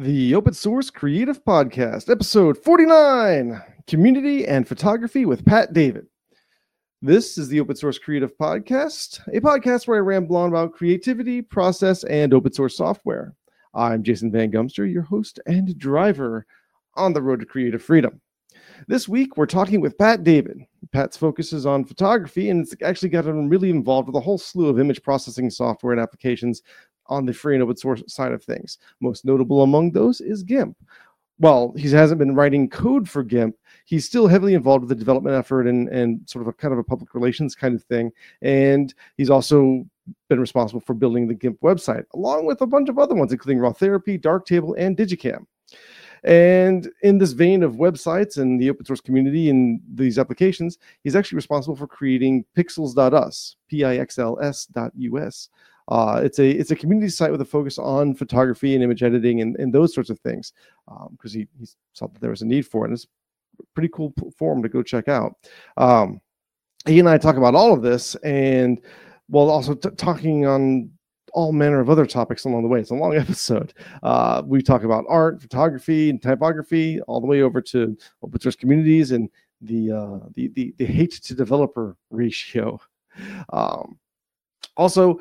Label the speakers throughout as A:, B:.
A: The Open Source Creative Podcast, episode 49 Community and Photography with Pat David. This is the Open Source Creative Podcast, a podcast where I ramble on about creativity, process, and open source software. I'm Jason Van Gumster, your host and driver on the road to creative freedom. This week, we're talking with Pat David. Pat's focuses on photography, and it's actually gotten really involved with a whole slew of image processing software and applications on the free and open source side of things. Most notable among those is GIMP. While he hasn't been writing code for GIMP, he's still heavily involved with the development effort and, and sort of a kind of a public relations kind of thing. And he's also been responsible for building the GIMP website, along with a bunch of other ones, including RawTherapee, Darktable, and digiKam. And in this vein of websites and the open source community and these applications, he's actually responsible for creating pixls.us, P-I-X-L-S.us. Uh, it's a it's a community site with a focus on photography and image editing and, and those sorts of things because um, he, he saw that there was a need for it. And it's a pretty cool forum to go check out. Um, he and I talk about all of this and while also t- talking on all manner of other topics along the way. It's a long episode. Uh, we talk about art, photography, and typography, all the way over to open source communities and the uh, the, the, the hate to developer ratio. Um, also,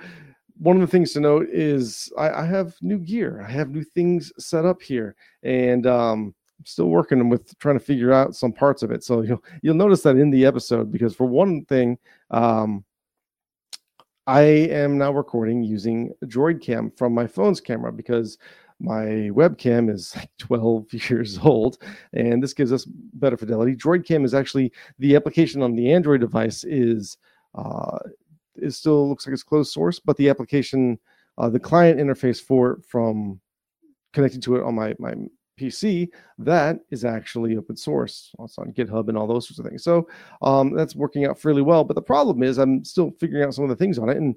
A: one of the things to note is I, I, have new gear. I have new things set up here, and um, I'm still working with trying to figure out some parts of it. So you'll you'll notice that in the episode because for one thing, um, I am now recording using Droid Cam from my phone's camera because my webcam is like 12 years old and this gives us better fidelity. Droid Cam is actually the application on the Android device is uh, it still looks like it's closed source, but the application, uh, the client interface for from connecting to it on my my PC, that is actually open source. It's on GitHub and all those sorts of things. So um, that's working out fairly well. But the problem is, I'm still figuring out some of the things on it, and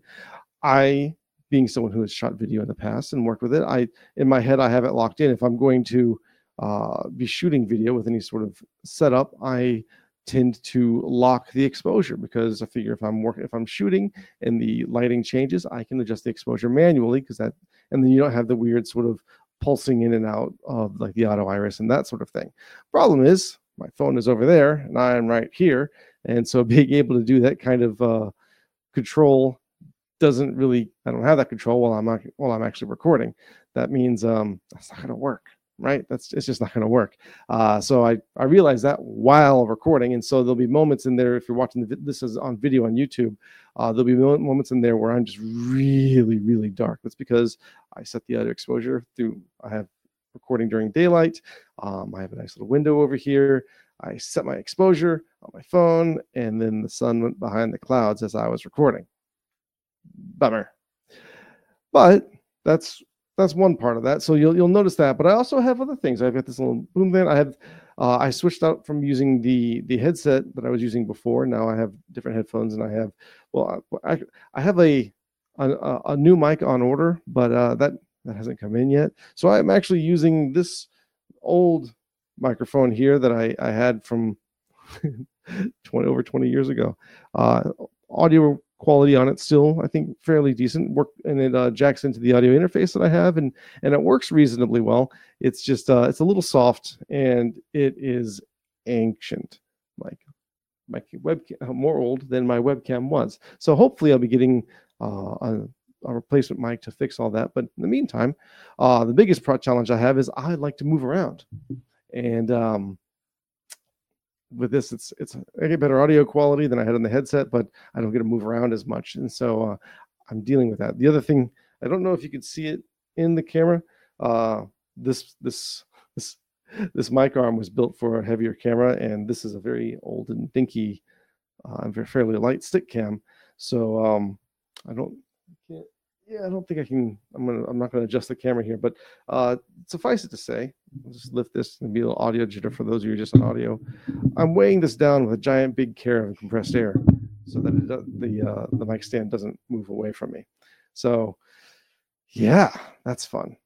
A: I, being someone who has shot video in the past and worked with it, I in my head I have it locked in. If I'm going to uh, be shooting video with any sort of setup, I tend to lock the exposure because I figure if I'm working, if I'm shooting and the lighting changes, I can adjust the exposure manually because that, and then you don't have the weird sort of pulsing in and out of like the auto iris and that sort of thing. Problem is, my phone is over there and I am right here, and so being able to do that kind of uh, control doesn't really. I don't have that control while I'm while I'm actually recording. That means um, that's not going to work right? That's it's just not going to work. Uh, so I I realized that while recording, and so there'll be moments in there if you're watching the, this is on video on YouTube. Uh, there'll be moments in there where I'm just really really dark. That's because I set the auto exposure through. I have recording during daylight. Um, I have a nice little window over here. I set my exposure on my phone, and then the sun went behind the clouds as I was recording. Bummer. But that's that's one part of that. So you'll you'll notice that. But I also have other things. I've got this little boom thing. I have uh, I switched out from using the the headset that I was using before. Now I have different headphones, and I have well, I I have a a, a new mic on order, but uh, that that hasn't come in yet. So I'm actually using this old microphone here that I I had from 20 over 20 years ago. Uh, audio quality on it still i think fairly decent. Work and it uh, jacks into the audio interface that i have and and it works reasonably well. It's just uh it's a little soft and it is ancient like my webcam uh, more old than my webcam was. So hopefully i'll be getting uh, a, a replacement mic to fix all that but in the meantime uh the biggest pro challenge i have is i like to move around. And um with this it's it's I get better audio quality than I had on the headset, but I don't get to move around as much, and so uh, I'm dealing with that. The other thing I don't know if you can see it in the camera. Uh, this this this this mic arm was built for a heavier camera, and this is a very old and dinky, uh, fairly light stick cam. So um, I don't yeah, I don't think I can. I'm gonna. I'm not gonna adjust the camera here, but uh, suffice it to say, I'll just lift this and be a little audio jitter for those of you just on audio. I'm weighing this down with a giant big care of compressed air, so that it, the uh, the mic stand doesn't move away from me. So, yeah, that's fun.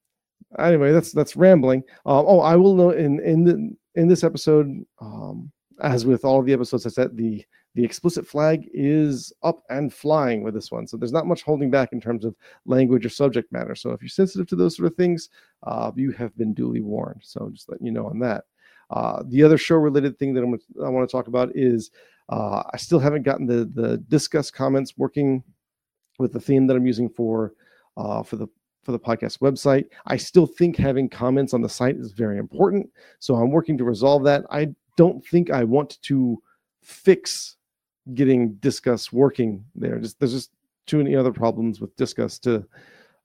A: Anyway, that's that's rambling. Um, oh, I will know in in the in this episode, um, as with all the episodes, I said the the explicit flag is up and flying with this one. So there's not much holding back in terms of language or subject matter. So if you're sensitive to those sort of things, uh, you have been duly warned. So just letting you know on that. Uh, the other show related thing that I'm, i want to talk about is uh, I still haven't gotten the the Disqus comments working with the theme that I'm using for uh, for the for the podcast website. I still think having comments on the site is very important. So I'm working to resolve that. I don't think I want to fix getting Disqus working there. Just there's just too many other problems with Disqus to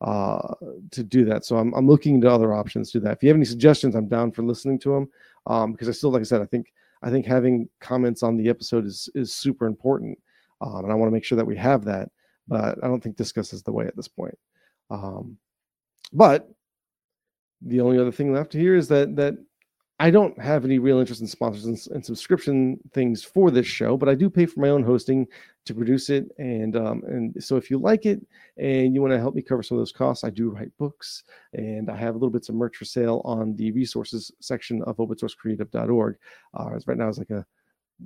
A: uh, to do that. So I'm I'm looking into other options to that. If you have any suggestions, I'm down for listening to them. Um, because I still, like I said, I think I think having comments on the episode is is super important, um, and I want to make sure that we have that. But I don't think Disqus is the way at this point. Um, but the only other thing left here is that that I don't have any real interest in sponsors and, and, subscription things for this show, but I do pay for my own hosting to produce it. And um, and so if you like it and you want to help me cover some of those costs, I do write books and I have a little bits of merch for sale on the resources section of opensourcecreative.org. Uh, right now it's like a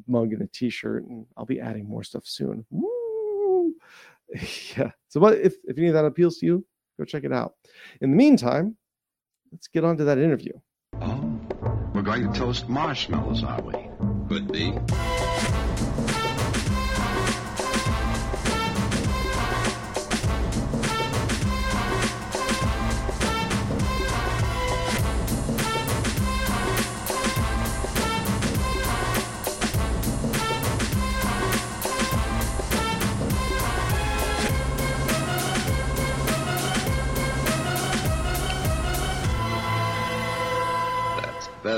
A: mug and a t-shirt, and I'll be adding more stuff soon. Woo! yeah. So but if, if any of that appeals to you, go check it out. In the meantime, let's get on to that interview.
B: Going to toast marshmallows, are we?
C: Could be.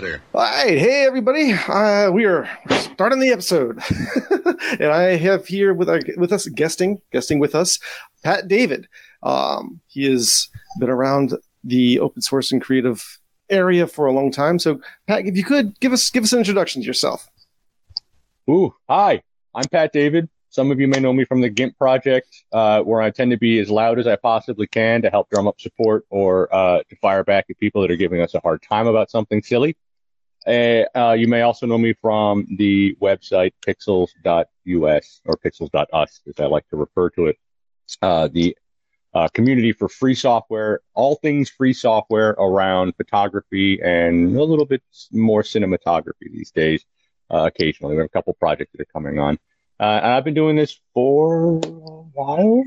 C: Better.
A: All right, hey everybody, uh, we are starting the episode, and I have here with our with us guesting guesting with us Pat David. Um, he has been around the open source and creative area for a long time. So, Pat, if you could give us give us an introduction to yourself.
D: Ooh, hi, I'm Pat David. Some of you may know me from the GIMP project, uh, where I tend to be as loud as I possibly can to help drum up support or uh, to fire back at people that are giving us a hard time about something silly. Uh, uh, you may also know me from the website pixels.us or pixels.us, as I like to refer to it. Uh, the uh, community for free software, all things free software around photography and a little bit more cinematography these days. Uh, occasionally, we have a couple projects that are coming on. Uh, and I've been doing this for a while,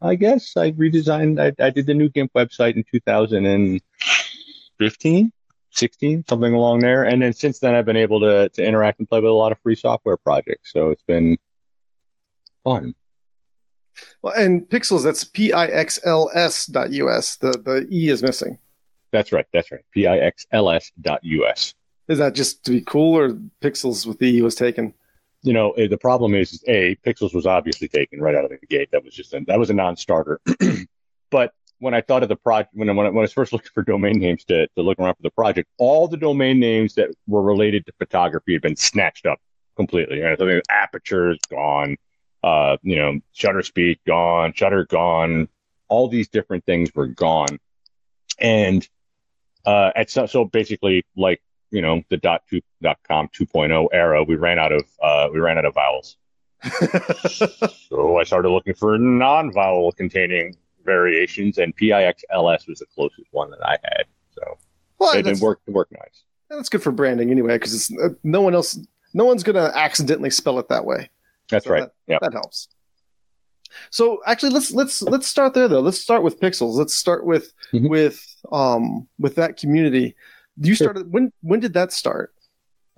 D: I guess. I redesigned, I, I did the new GIMP website in 2015. 16, something along there. And then since then, I've been able to, to interact and play with a lot of free software projects. So it's been fun.
A: Well, and Pixels, that's P I X L S dot US. The, the E is missing.
D: That's right. That's right. P I X L S dot US.
A: Is that just to be cool or Pixels with the E was taken?
D: You know, eh, the problem is, is A, Pixels was obviously taken right out of the gate. That was just, a, that was a non starter. but when I thought of the project, when I, when I, was first looking for domain names to, to look around for the project, all the domain names that were related to photography had been snatched up completely. Right? So aperture is gone, uh, you know, shutter speed gone, shutter gone. All these different things were gone, and uh, at so, so basically like you know the dot two dot com 2.0 era, we ran out of uh, we ran out of vowels. so I started looking for non-vowel containing variations, and PIXLS was the closest one that I had. So well, it, worked it worked nice.
A: That's good for branding anyway, because uh, no one else, no one's going to accidentally spell it that way.
D: That's so right.
A: yeah, that helps. So actually, let's let's let's start there though. Let's start with Pixels. Let's start with mm-hmm. with um with that community. You started when when did that start?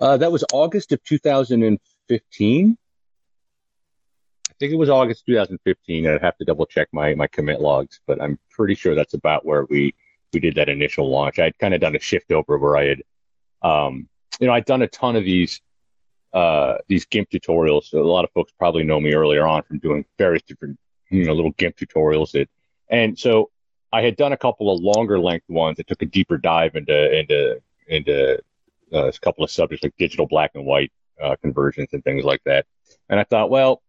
D: Uh, that was August of 2015 think it was August 2015. I'd have to double check my my commit logs, but I'm pretty sure that's about where we we did that initial launch. I'd kind of done a shift over where I had, um, you know, I'd done a ton of these uh, these GIMP tutorials. So a lot of folks probably know me earlier on from doing various different you know little GIMP tutorials. That and so I had done a couple of longer length ones that took a deeper dive into into into uh, a couple of subjects like digital black and white uh, conversions and things like that. And I thought, well,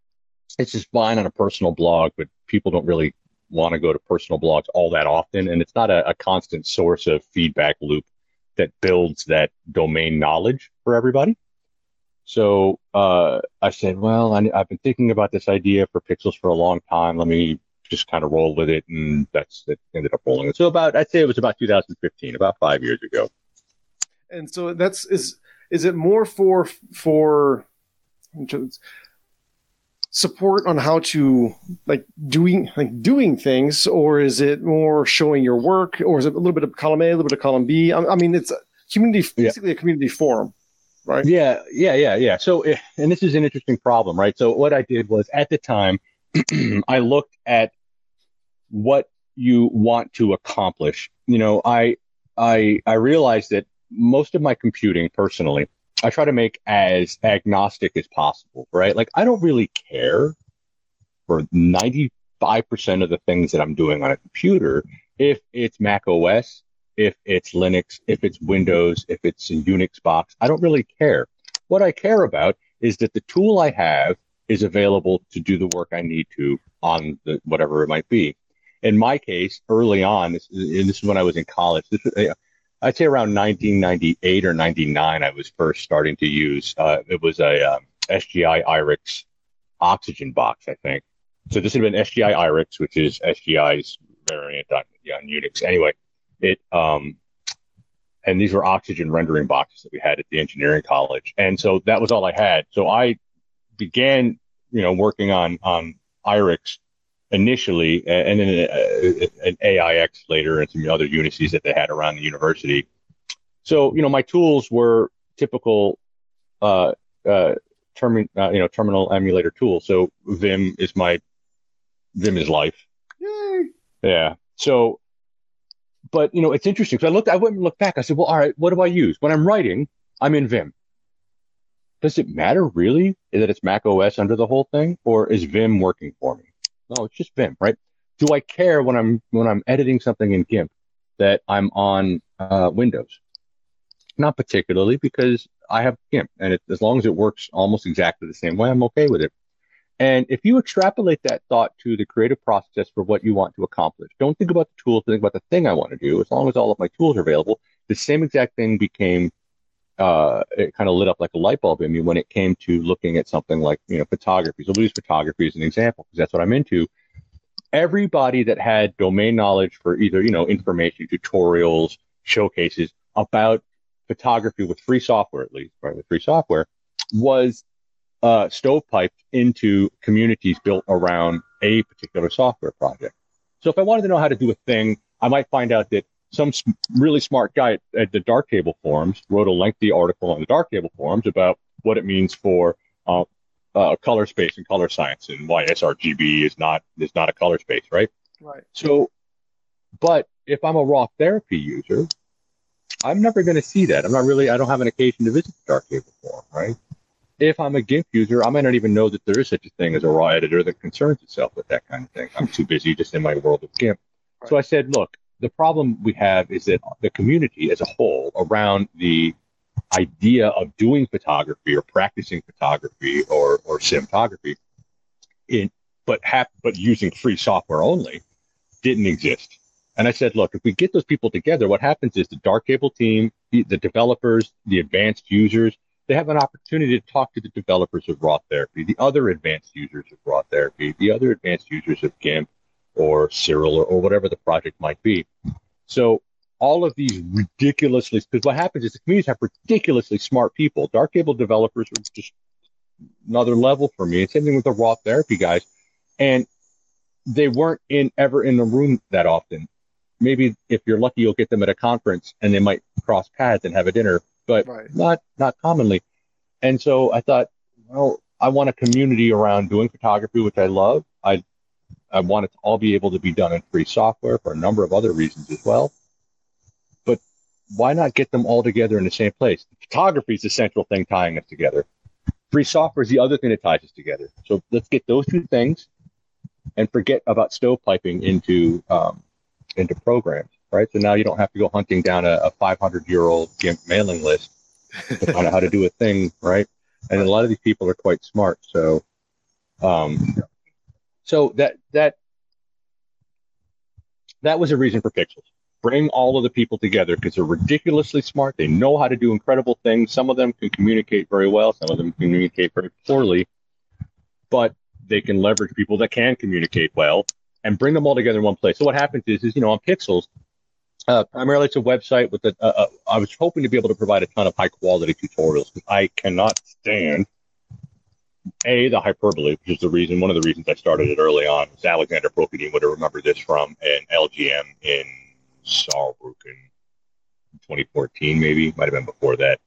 D: it's just fine on a personal blog, but people don't really want to go to personal blogs all that often. And it's not a, a constant source of feedback loop that builds that domain knowledge for everybody. So uh, I said, well, I, I've been thinking about this idea for Pixels for a long time. Let me just kind of roll with it, and that's it. Ended up rolling. So about, I'd say it was about 2015, about five years ago.
A: And so that's is is it more for for support on how to like doing like doing things, or is it more showing your work, or is it a little bit of column A, a little bit of column B? I, I mean, it's a community, basically a community forum right?
D: Yeah, yeah, yeah, yeah. So, eh, and this is an interesting problem, right? So, what I did was at the time, I looked at what you want to accomplish. You know, I, I, I realized that most of my computing personally, I try to make as agnostic as possible, right? Like, I don't really care for 95% of the things that I'm doing on a computer if it's Mac OS if it's Linux, if it's Windows, if it's a Unix box. I don't really care. What I care about is that the tool I have is available to do the work I need to on the whatever it might be. In my case, early on, this, and this is when I was in college. This I'd say around 1998 or 99, I was first starting to use. Uh, it was a um, SGI IRIX oxygen box, I think. So this had been SGI IRIX, which is SGI's variant on, on Unix. Anyway, it um, and these were oxygen rendering boxes that we had at the engineering college, and so that was all I had. So I began, you know, working on on IRIX initially, and then uh, an AIX later, and some other Unices that they had around the university. So you know, my tools were typical, uh, uh, term, uh, you know, terminal emulator tools. So Vim is my Vim is life. Yay. Yeah. So but you know, it's interesting because I looked, I went and looked back. I said, well, all right, what do I use when I'm writing? I'm in Vim. Does it matter really that it's Mac OS under the whole thing, or is Vim working for me? No, it's just Vim, right? Do I care when I'm when I'm editing something in GIMP that I'm on uh, Windows? Not particularly, because I have GIMP, and it, as long as it works almost exactly the same way, I'm okay with it. And if you extrapolate that thought to the creative process for what you want to accomplish, don't think about the tools, think about the thing I want to do. As long as all of my tools are available, the same exact thing became, uh, it kind of lit up like a light bulb in me when it came to looking at something like, you know, photography. So we'll use photography as an example because that's what I'm into. Everybody that had domain knowledge for either, you know, information, tutorials, showcases about photography with free software, at least, right, with free software, was uh, stovepiped into communities built around a particular software project. So if I wanted to know how to do a thing, I might find out that some really smart guy at the Dark Darktable forums wrote a lengthy article on the Dark Darktable forums about what it means for uh, uh, color space and color science and why sRGB is not is not a color space, right?
A: Right.
D: So, but if I'm a raw therapy user, I'm never going to see that. I'm not really. I don't have an occasion to visit the Darktable forum, right? if I'm a GIMP user, I might not even know that there is such a thing as a raw editor that concerns itself with that kind of thing. I'm too busy just in my world of GIMP. Right. So I said, look, the problem we have is that the community as a whole around the idea of doing photography or practicing photography or, or cinematography in, but but using free software only didn't exist. And I said, look, if we get those people together, what happens is the Darktable team, the, the developers, the advanced users, they have an opportunity to talk to the developers of raw therapy, the other advanced users of RawTherapee, the other advanced users of GIMP or Siril or, or whatever the project might be. So all of these ridiculously, because what happens is the communities have ridiculously smart people. Darktable developers are just another level for me. same thing with the RawTherapee guys. And they weren't in ever in the room that often. Maybe if you're lucky, you'll get them at a conference and they might cross paths and have a dinner but right. not not commonly. And so I thought, well, I want a community around doing photography, which I love. I I want it to all be able to be done in free software for a number of other reasons as well. But why not get them all together in the same place? Photography is the central thing tying us together. Free software is the other thing that ties us together. So let's get those two things and forget about stovepiping into um, into programs right? So now you don't have to go hunting down a, a 500 year old GIMP mailing list to find out how to do a thing, right? And a lot of these people are quite smart. So, um, so that that that was a reason for Pixels bring all of the people together because they're ridiculously smart. They know how to do incredible things. Some of them can communicate very well, some of them communicate very poorly, but they can leverage people that can communicate well and bring them all together in one place. So what happens is, is you know, on Pixels, uh, primarily it's a website with a. Uh, I was hoping to be able to provide a ton of high quality tutorials because I cannot stand a the hyperbole, which is the reason one of the reasons I started it early on. Was Alexandre Prokoudine would have remembered this from an LGM in Saarbrücken, 2014, maybe might have been before that.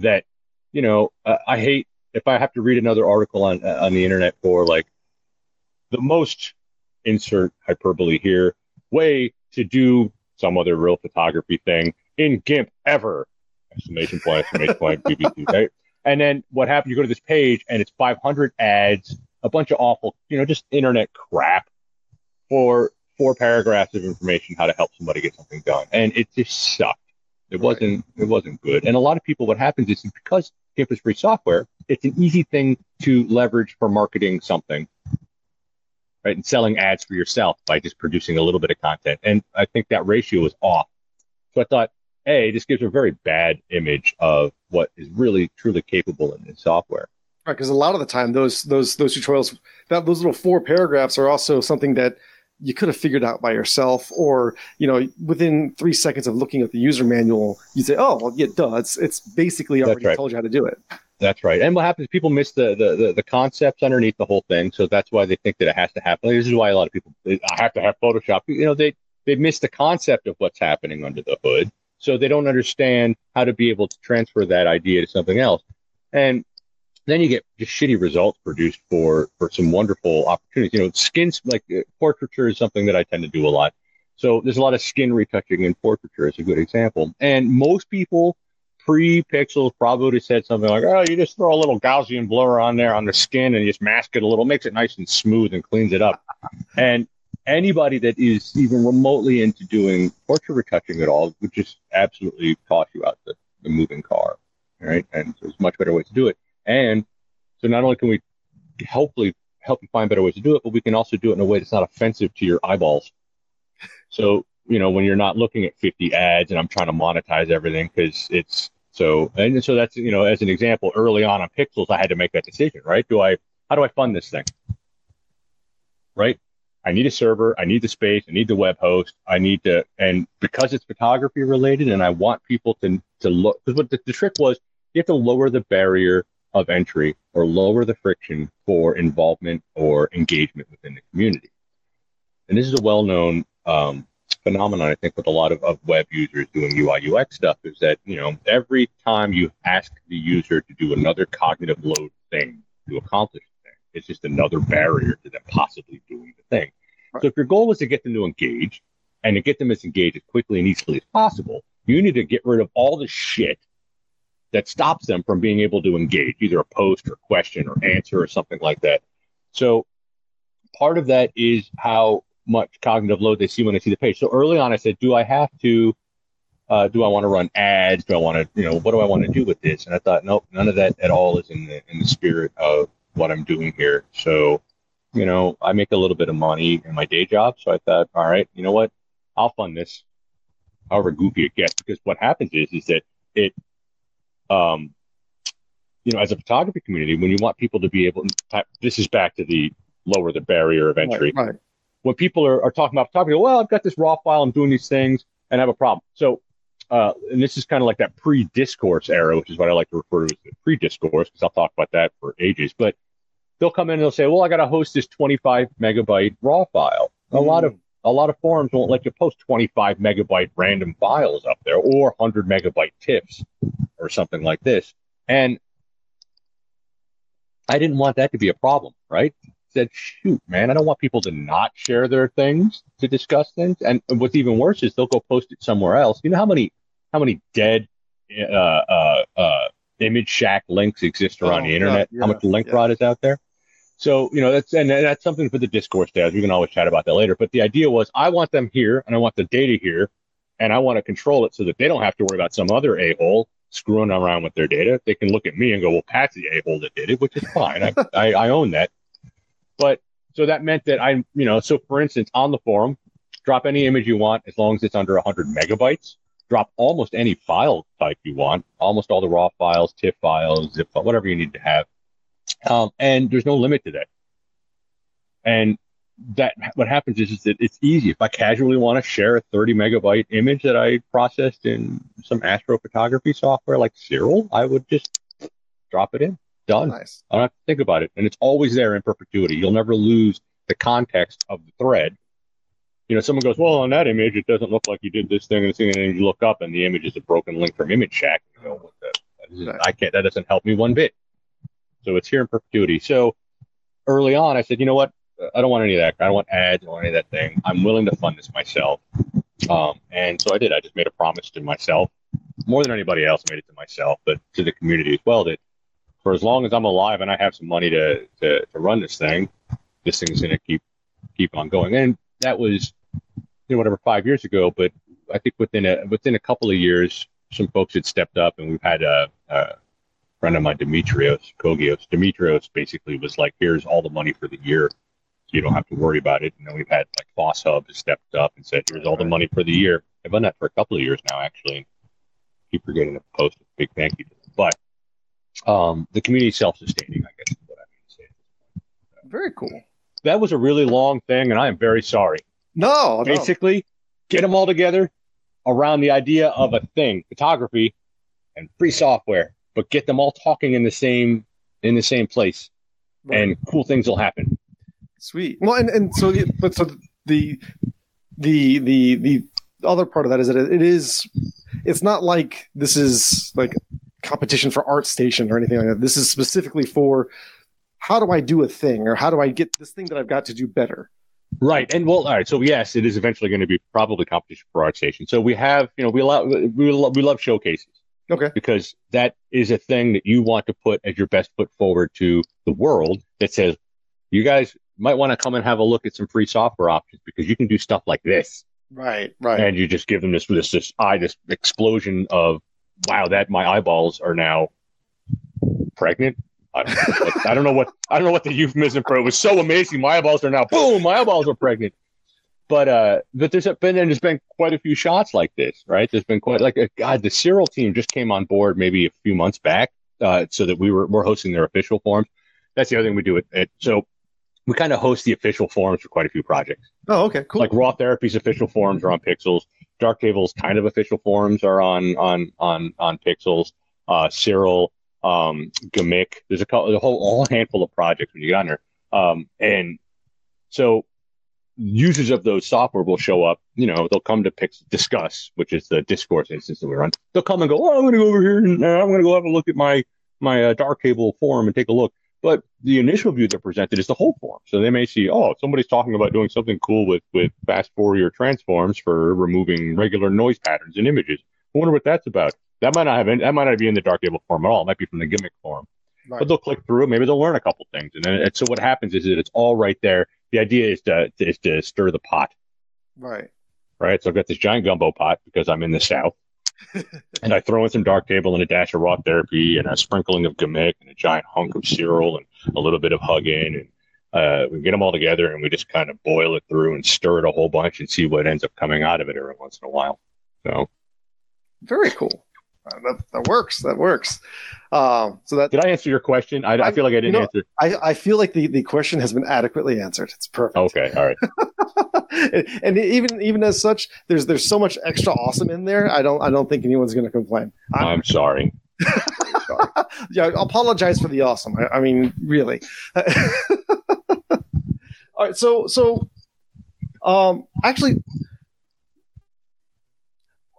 D: That you know, uh, I hate if I have to read another article on uh, on the internet for like the most insert hyperbole here way to do some other real photography thing in GIMP ever! Exclamation point! Exclamation point! Right? And then what happened? You go to this page and it's 500 ads, a bunch of awful, you know, just internet crap for four paragraphs of information how to help somebody get something done, and it just sucked. It wasn't it wasn't good. And a lot of people, what happens is because GIMP is free software, it's an easy thing to leverage for marketing something, right? And selling ads for yourself by just producing a little bit of content. And I think that ratio was off. So I thought, a this gives a very bad image of what is really truly capable in this software.
A: Right, because a lot of the time those those those tutorials that those little four paragraphs are also something that you could have figured out by yourself, or you know, within three seconds of looking at the user manual, you say, "Oh, well, yeah, duh, it's it's basically already right. told you how to do it."
D: That's right. And what happens? People miss the, the the, the concepts underneath the whole thing, so that's why they think that it has to happen. This is why a lot of people I have to have Photoshop. You know, they they miss the concept of what's happening under the hood, so they don't understand how to be able to transfer that idea to something else. And then you get just shitty results produced for for some wonderful opportunities. You know, skins like uh, portraiture is something that I tend to do a lot. So there's a lot of skin retouching in portraiture. It's a good example. And most people pre-pixels probably would have said something like, "Oh, you just throw a little Gaussian blur on there on the skin and you just mask it a little, makes it nice and smooth and cleans it up." And anybody that is even remotely into doing portrait retouching at all would just absolutely toss you out the, the moving car, right? And there's much better ways to do it. And so not only can we hopefully help you find better ways to do it, but we can also do it in a way that's not offensive to your eyeballs. So, you know, when you're not looking at 50 ads and I'm trying to monetize everything because it's so, and so that's, you know, as an example, early on on Pixels, I had to make that decision, right? Do I, how do I fund this thing? Right? I need a server, I need the space, I need the web host, I need to, and because it's photography related and I want people to, to look, because what the, the trick was, you have to lower the barrier of entry or lower the friction for involvement or engagement within the community. And this is a well-known um, phenomenon, I think, with a lot of, of web users doing UI UX stuff is that, you know, every time you ask the user to do another cognitive load thing to accomplish it's just another barrier to them possibly doing the thing. Right. So if your goal is to get them to engage and to get them as engaged as quickly and easily as possible, you need to get rid of all the shit that stops them from being able to engage, either a post or question or answer or something like that. So part of that is how much cognitive load they see when they see the page. So early on, I said, do I have to, uh, do I want to run ads? Do I want to, you know, what do I want to do with this? And I thought, nope, none of that at all is in the, in the spirit of what I'm doing here. So, you know, I make a little bit of money in my day job. So I thought, all right, you know what? I'll fund this however goofy it gets because what happens is, is that it um, you know, as a photography community, when you want people to be able, to, this is back to the lower the barrier of entry. Right, right. When people are, are talking about photography, well, I've got this raw file, I'm doing these things, and I have a problem. So, uh, and this is kind of like that pre-discourse era, which is what I like to refer to as the pre-discourse, because I'll talk about that for ages. But they'll come in and they'll say, well, I got to host this 25 megabyte raw file. Mm. A lot of a lot of forums won't let you post 25 megabyte random files up there or 100 megabyte tiffs or something like this. And I didn't want that to be a problem, right? I said, shoot, man, I don't want people to not share their things to discuss things. And what's even worse is they'll go post it somewhere else. You know how many how many dead uh, uh, uh, ImageShack links exist around oh, the internet? Yeah, how much link yeah. rot is out there? So, you know, that's, and that's something for the discourse dads. We can always chat about that later. But the idea was I want them here and I want the data here and I want to control it so that they don't have to worry about some other a hole screwing around with their data. They can look at me and go, well, Pat's the a hole that did it, which is fine. I, I, I own that. But so that meant that I, you know, so for instance, on the forum, drop any image you want as long as it's under 100 megabytes. Drop almost any file type you want, almost all the raw files, TIFF files, zip file, whatever you need to have. Um, and there's no limit to that. And that what happens is, is that it's easy. If I casually want to share a 30 megabyte image that I processed in some astrophotography software like Siril, I would just drop it in. Done.
A: Nice.
D: I don't have to think about it. And it's always there in perpetuity. You'll never lose the context of the thread. You know, someone goes, Well, on that image, it doesn't look like you did this thing and this thing. And then you look up and the image is a broken link from ImageShack. You what the,
A: Right.
D: I can't, that doesn't help me one bit. So it's here in perpetuity. So early on, I said, You know what? I don't want any of that. I don't want ads. Want any of that thing. I'm willing to fund this myself. Um, and so I did. I just made a promise to myself, more than anybody else, made it to myself, but to the community as well. That for as long as I'm alive and I have some money to to, to run this thing, this thing's going to keep keep on going. And that was, you know, whatever five years ago. But I think within a within a couple of years, some folks had stepped up, and we've had a, a friend of mine, Dimitrios Psychogios. Dimitrios basically was like, "Here's all the money for the year." So you don't have to worry about it. And then we've had like FossHub has stepped up and said, "Here's all the money for the year." I've done that for a couple of years now, actually. and Keep forgetting to post a big thank you to them. But um, the community is self-sustaining, I guess is what I mean to say.
A: Very cool.
D: That was a really long thing, and I am very sorry.
A: No, no.
D: Basically, get them all together around the idea of a thing, photography and free software, but get them all talking in the same in the same place,
A: Right.
D: and cool things will happen.
A: Sweet. Well, and, and so, the, but so the, the, the, the other part of that is that it, it is, it's not like this is like competition for ArtStation or anything like that. This is specifically for how do I do a thing or how do I get this thing that I've got to do better?
D: Right. And well, all right. So yes, it is eventually going to be probably competition for ArtStation. So we have, you know, we allow, we love, we love showcases
A: Okay.
D: because that is a thing that you want to put as your best foot forward to the world that says, you guys might want to come and have a look at some free software options because you can do stuff like this.
A: Right. Right.
D: And you just give them this, this, this eye, this explosion of, wow, that my eyeballs are now pregnant. I don't, know what, I don't know what I don't know what the euphemism for it was. So amazing, my eyeballs are now boom, my eyeballs are pregnant. But uh, but there's been and there's been quite a few shots like this, right? There's been quite like uh, God, the Siril team just came on board maybe a few months back, uh, so that we were we're hosting their official forums. That's the other thing we do. It, it so we kind of host the official forums for quite a few projects.
A: oh, okay. Cool.
D: Like RawTherapee's official forums are on Pixels. Darktable's kind of official forums are on on on on Pixels. Uh, Siril, um, G'MIC. There's a couple, a whole, a whole handful of projects when you get on there. Um, and so users of those software will show up. You know, they'll come to Pix discuss, which is the discourse instance that we're on. They'll come and go. Oh, I'm going to go over here and uh, I'm going to go have a look at my my uh, Darktable forum and take a look. But the initial view they're presented is the whole form. So they may see, oh, somebody's talking about doing something cool with with fast Fourier transforms for removing regular noise patterns in images. I wonder what that's about. That might not have any, that might not be in the Darktable forum at all. It might be from the G'MIC forum.
A: Right.
D: But they'll click through. Maybe they'll learn a couple things, and then it, so what happens is that it's all right there. The idea is to is to stir the pot,
A: right.
D: right? So I've got this giant gumbo pot because I'm in the south, and I throw in some Darktable and a dash of RawTherapee and a sprinkling of G'MIC and a giant hunk of Siril and a little bit of Hugin and uh, we get them all together and we just kind of boil it through and stir it a whole bunch and see what ends up coming out of it every once in a while. So
A: Very cool. Uh, that, that works. That works. Um, so that
D: did I answer your question? I, I
A: I-
D: feel like I didn't
A: you know-
D: answer.
A: I, I feel like the, the question has been adequately answered. It's perfect.
D: Okay, all right.
A: and even even as such, there's there's so much extra awesome in there. I don't I don't think anyone's going to complain. I'm,
D: I'm sorry.
A: yeah, I apologize for the awesome. I, I mean, really. All right, so so, um, actually,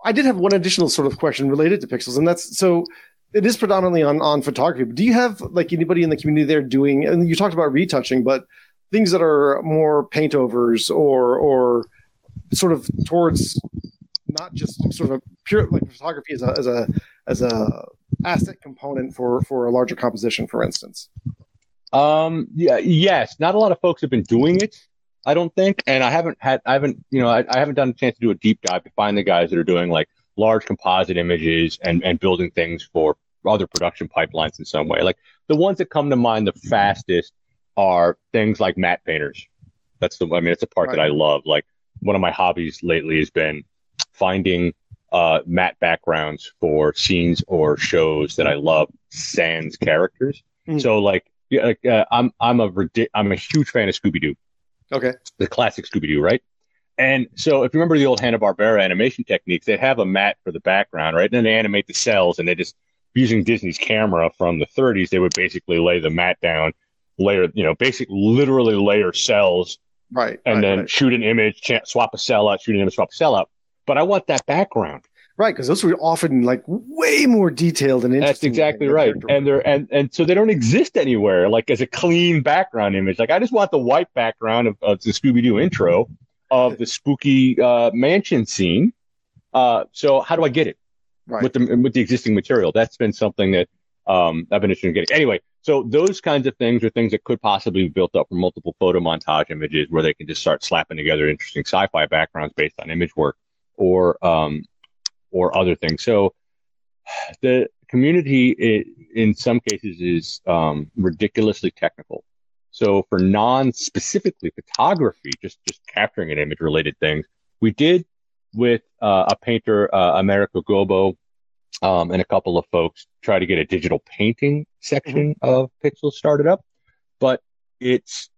A: I did have one additional sort of question related to pixels, and that's so. It is predominantly on on photography. But do you have like anybody in the community there doing? And you talked about retouching, but things that are more paint overs or or sort of towards not just sort of pure like photography as a as a as a asset component for for a larger composition, for instance.
D: Um, yeah, yes. Not a lot of folks have been doing it. I don't think, and I haven't had, I haven't, you know, I, I haven't done a chance to do a deep dive to find the guys that are doing like large composite images and and building things for other production pipelines in some way. Like the ones that come to mind the fastest are things like matte painters. That's the, I mean, it's a part that I love. Like one of my hobbies lately has been finding uh, matte backgrounds for scenes or shows that I love sans characters.
A: Mm.
D: So like, yeah, like uh, I'm I'm a I'm a huge fan of Scooby Doo,
A: Okay.
D: the classic Scooby Doo, right? And so if you remember the old Hanna Barbera animation techniques, they have a matte for the background, right? And then they animate the cels, and they just using Disney's camera from the 30s, they would basically lay the matte down, layer, you know, basic literally layer cels
A: Right.
D: and
A: right,
D: then
A: right.
D: shoot an image, swap a cel out, shoot an image, swap a cel out. But I want that background.
A: Right, because those were often like way more detailed and interesting.
D: That's
A: exactly
D: right. And they're and and so they don't exist anywhere, like as a clean background image. Like I just want the white background of, of the Scooby Doo intro of the spooky uh, mansion scene. Uh, so how do I get it
A: right.
D: with the with the existing material? That's been something that um, I've been interested in getting. Anyway, so those kinds of things are things that could possibly be built up from multiple photo montage images, where they can just start slapping together interesting sci-fi backgrounds based on image work, or um, or other things. So the community, i in some cases, is um, ridiculously technical. So for non-specifically photography, just just capturing an image related things, we did with uh, a painter, uh, Americo Gobbo, um, and a couple of folks try to get a digital painting section of Pixel started up, but it's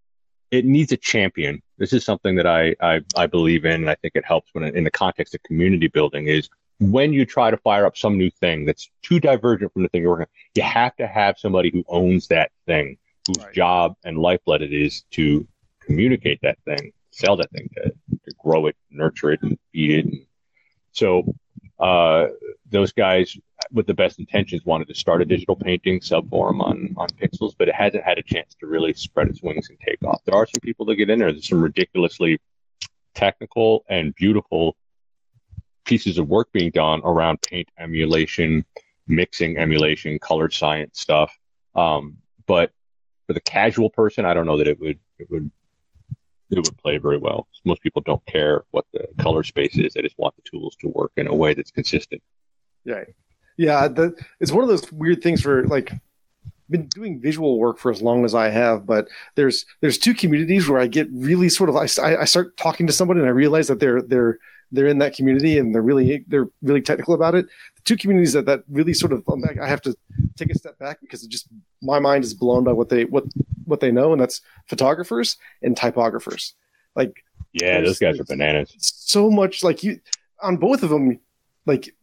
D: it needs a champion. This is something that I I, I believe in, and I think it helps when in the context of community building is when you try to fire up some new thing that's too divergent from the thing you're working on, you have to have somebody who owns that thing, whose
A: Right.
D: job and lifeblood it is to communicate that thing, sell that thing, to, to grow it, nurture it, and feed it. And so uh, those guys with the best intentions wanted to start a digital painting subforum on on Pixels, but it hasn't had a chance to really spread its wings and take off. There are some people that get in there. There's some ridiculously technical and beautiful pieces of work being done around paint emulation, mixing emulation, colored science stuff. Um, but for the casual person, I don't know that it would it would it would play very well. Most people don't care what the color space is; they just want the tools to work in a way that's consistent.
A: Right. Yeah, the, it's one of those weird things for like been doing visual work for as long as I have, but there's there's two communities where I get really sort of I, I start talking to somebody and I realize that they're they're they're in that community and they're really they're really technical about it. The two communities that that really sort of I have to take a step back because it just my mind is blown by what they what what they know, and that's photographers and typographers. Like
D: Yeah, those guys are bananas.
A: so much like you on both of them like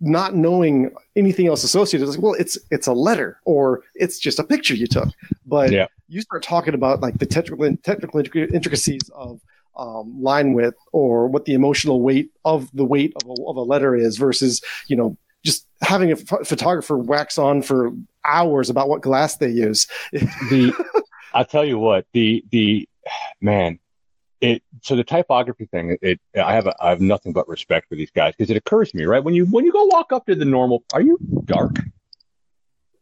A: not knowing anything else associated it's like well it's it's a letter or it's just a picture you took but
D: Yeah.
A: you start talking about like the technical technical intricacies of um, line width or what the emotional weight of the weight of a, of a letter is versus you know just having a ph- photographer wax on for hours about what glass they use
D: the I'll tell you what the the man it so the typography thing it I have a, I have nothing but respect for these guys because it occurs to me right when you when you go walk up to the normal are you dark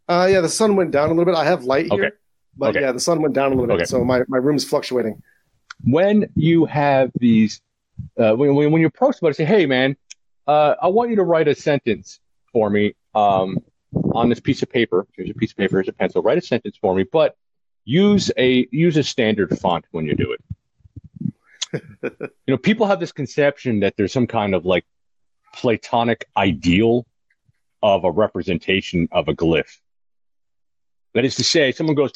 A: uh yeah the sun went down a little bit i have light here
D: Okay.
A: but
D: Okay.
A: yeah the sun went down a little bit
D: Okay.
A: so my, my room's fluctuating
D: when you have these uh, when, when when you approach somebody say hey man uh, I want you to write a sentence for me um, on this piece of paper. Here's a piece of paper here's a pencil. Write a sentence for me but use a use a standard font when you do it. You know people have this conception that there's some kind of like platonic ideal of a representation of a glyph. That is to say someone goes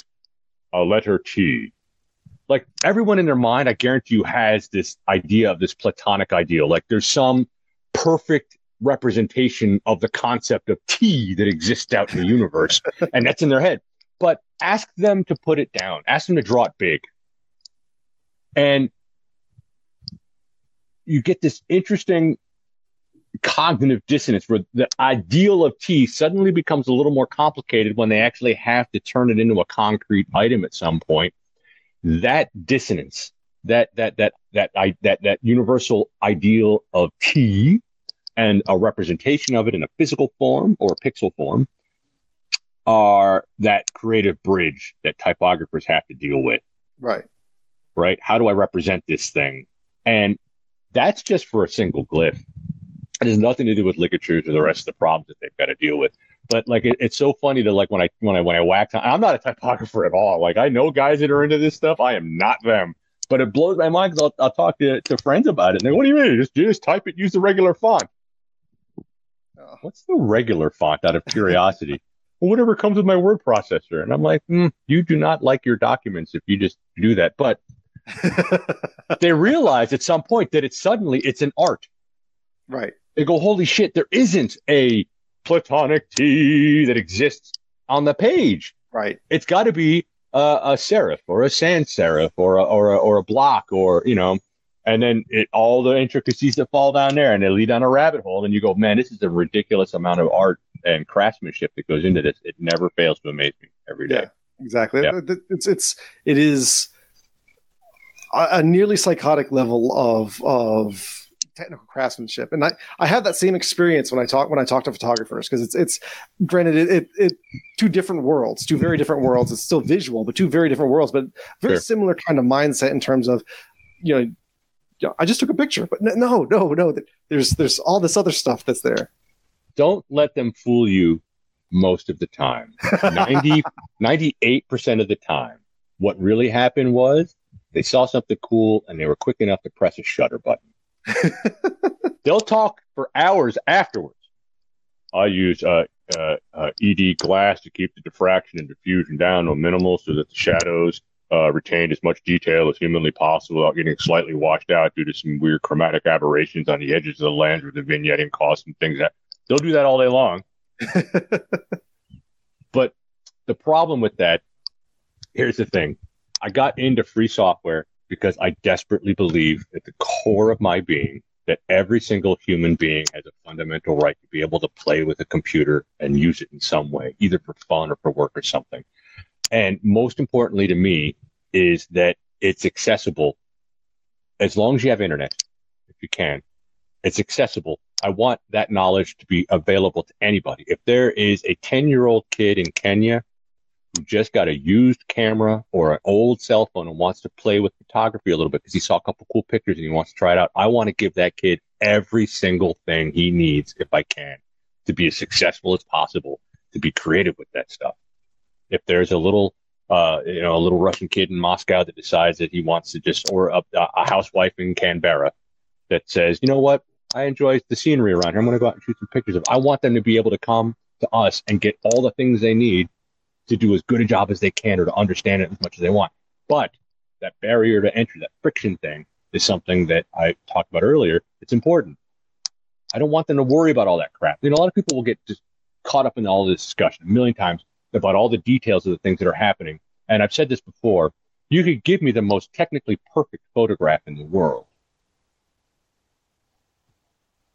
D: a letter t like everyone in their mind, I guarantee you, has this idea of this platonic ideal. Like there's some perfect representation of the concept of tea that exists out in the universe, and that's in their head. But ask them to put it down, ask them to draw it big. And you get this interesting cognitive dissonance where the ideal of tea suddenly becomes a little more complicated when they actually have to turn it into a concrete item at some point that dissonance, that that that that I that that universal ideal of T and a representation of it in a physical form or a pixel form are that creative bridge that typographers have to deal with,
A: right
D: right? How do I represent this thing? And that's just for a single glyph. It has nothing to do with ligatures or the rest of the problems that they've got to deal with. But like, it, it's so funny to like when I when I when I wax. I'm not a typographer at all. Like I know guys that are into this stuff. I am not them. But it blows my mind because I'll, I'll talk to, to friends about it. And they, what do you mean? Just, just type it, use the regular font.
A: Oh.
D: What's the regular font out of curiosity? well, whatever comes with my word processor. And I'm like, mm, you do not like your documents if you just do that. But they realize at some point that it's suddenly it's an art.
A: right.
D: They go, holy shit, there isn't a platonic T that exists on the page.
A: Right.
D: It's got to be a, a serif or a sans serif or a, or a, or a block or you know, and then it all the intricacies that fall down there and they lead down a rabbit hole. And you go, man, this is a ridiculous amount of art and craftsmanship that goes into this. It never fails to amaze me every day.
A: Yeah. Exactly.
D: Yeah.
A: It's it's it is a, a nearly psychotic level of of technical craftsmanship, and I I have that same experience when I talk when I talk to photographers because it's it's granted it, it it two different worlds, two very different worlds. It's still visual, but two very different worlds, but very
D: Sure.
A: similar kind of mindset in terms of you know. I just took a picture, but no, no, no, no. There's there's all this other stuff that's there.
D: Don't let them fool you most of the time. 90, 98% of the time, what really happened was they saw something cool and they were quick enough to press a shutter button. They'll talk for hours afterwards. I use uh, uh, uh, ED glass to keep the diffraction and diffusion down to a minimal so that the shadows uh, retain as much detail as humanly possible without getting slightly washed out due to some weird chromatic aberrations on the edges of the lens where the vignetting costs and things that they'll do that all day long. but the problem with that, here's the thing. I got into free software because I desperately believe at the core of my being that every single human being has a fundamental right to be able to play with a computer and use it in some way, either for fun or for work or something. And most importantly to me is that it's accessible as long as you have internet, if you can. It's accessible. I want that knowledge to be available to anybody. If there is a 10 year old kid in Kenya who just got a used camera or an old cell phone and wants to play with photography a little bit because he saw a couple cool pictures and he wants to try it out, I want to give that kid every single thing he needs, if I can, to be as successful as possible, to be creative with that stuff. If there's a little, uh, you know, a little Russian kid in Moscow that decides that he wants to just, or a, a housewife in Canberra that says, you know what, I enjoy the scenery around here. I'm going to go out and shoot some pictures of. I want them to be able to come to us and get all the things they need to do as good a job as they can or to understand it as much as they want. But that barrier to entry, that friction thing, is something that I talked about earlier. It's important. I don't want them to worry about all that crap. You know, a lot of people will get just caught up in all this discussion a million times about all the details of the things that are happening. And I've said this before. You could give me the most technically perfect photograph in the world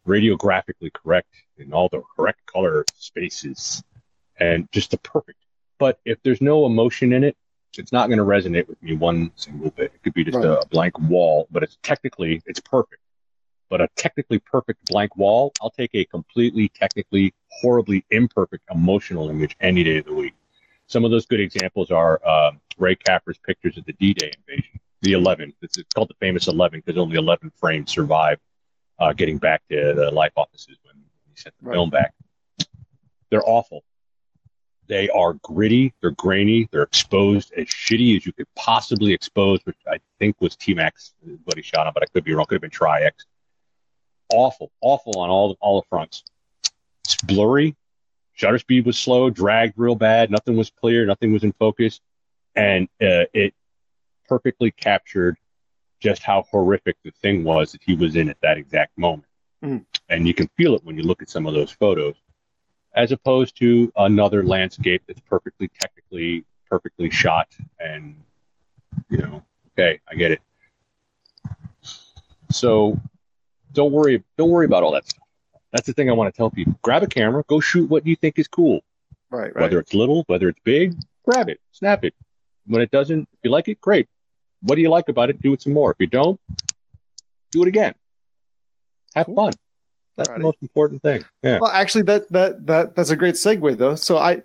D: radiographically correct in all the correct color spaces and just the perfect. But if there's no emotion in it, it's not going to resonate with me one single bit. It could be just
A: Right.
D: a blank wall, but it's technically it's perfect. But a technically perfect blank wall, I'll take a completely technically horribly imperfect emotional image any day of the week. Some of those good examples are uh, Ray Capa's pictures of the D-Day invasion, the 11. It's, it's called the famous 11 because only 11 frames survived uh, getting back to the life offices when he sent the
A: Right.
D: film back. They're awful. They are gritty, they're grainy, they're exposed as shitty as you could possibly expose, which I think was T Max, what he shot on, but I could be wrong. Could have been Tri-X. Awful, awful on all all the fronts. It's blurry. Shutter speed was slow, dragged real bad. Nothing was clear. Nothing was in focus, and uh, it perfectly captured just how horrific the thing was that he was in at that exact moment.
A: Mm.
D: And you can feel it when you look at some of those photos, as opposed to another landscape that's perfectly technically perfectly shot and you know, okay, I get it. So don't worry don't worry about all that stuff. That's the thing I want to tell people. Grab a camera, go shoot what you think is cool.
A: Right, right.
D: Whether it's little, whether it's big, grab it, snap it. When it doesn't, if you like it, great. What do you like about it? Do it some more. If you don't, do it again. Have fun. That's the most important thing. Yeah.
A: Well, actually, that that that that's a great segue though. So I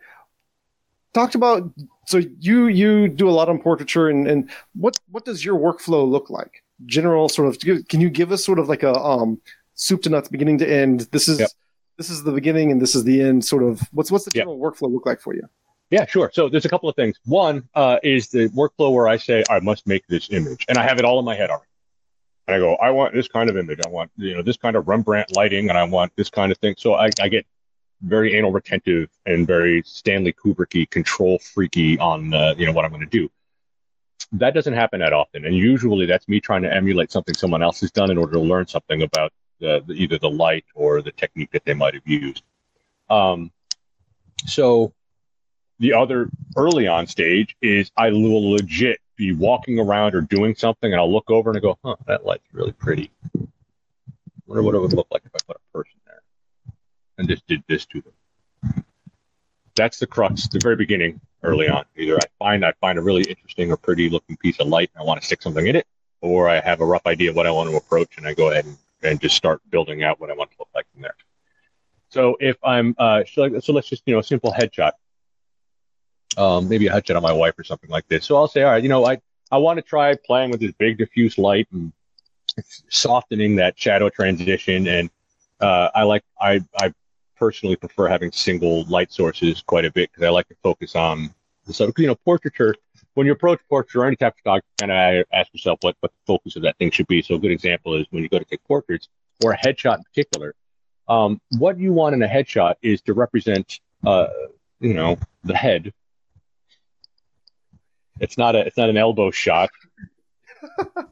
A: talked about so you you do a lot on portraiture and and what what does your workflow look like? General sort of can you give us sort of like a um soup to nuts beginning to end? This is
D: Yep.
A: this is the beginning and this is the end. Sort of what's what's the
D: Yep.
A: general workflow look like for you?
D: Yeah, sure. So there's a couple of things. One uh, is the workflow where I say I must make this image, and I have it all in my head already. And I go, I want this kind of image. I want you know this kind of Rembrandt lighting, and I want this kind of thing. So I, I get very anal retentive and very Stanley Kubricky control freaky on uh, you know what I'm going to do. That doesn't happen that often, and usually that's me trying to emulate something someone else has done in order to learn something about the, the, either the light or the technique that they might have used. Um, so the other early on stage is I will legit be walking around or doing something, and I'll look over and I go, "Huh, that light's really pretty. I wonder what it would look like if I put a person there and just did this to them." That's the crux, the very beginning, early on. Either I find I find a really interesting or pretty looking piece of light and I want to stick something in it, or I have a rough idea of what I want to approach and I go ahead and, and just start building out what I want to look like from there. So if I'm uh, so let's just you know a simple headshot um, maybe a headshot on my wife or something like this. So I'll say, all right, you know, I, I want to try playing with this big diffuse light and softening that shadow transition. And uh, I like, I, I personally prefer having single light sources quite a bit because I like to focus on the so you know portraiture. When you approach portraiture or any type of photography, kind of ask yourself what, what the focus of that thing should be. So a good example is when you go to take portraits or a headshot in particular. Um, what you want in a headshot is to represent, uh, you know, the head it's not a it's not an elbow shot.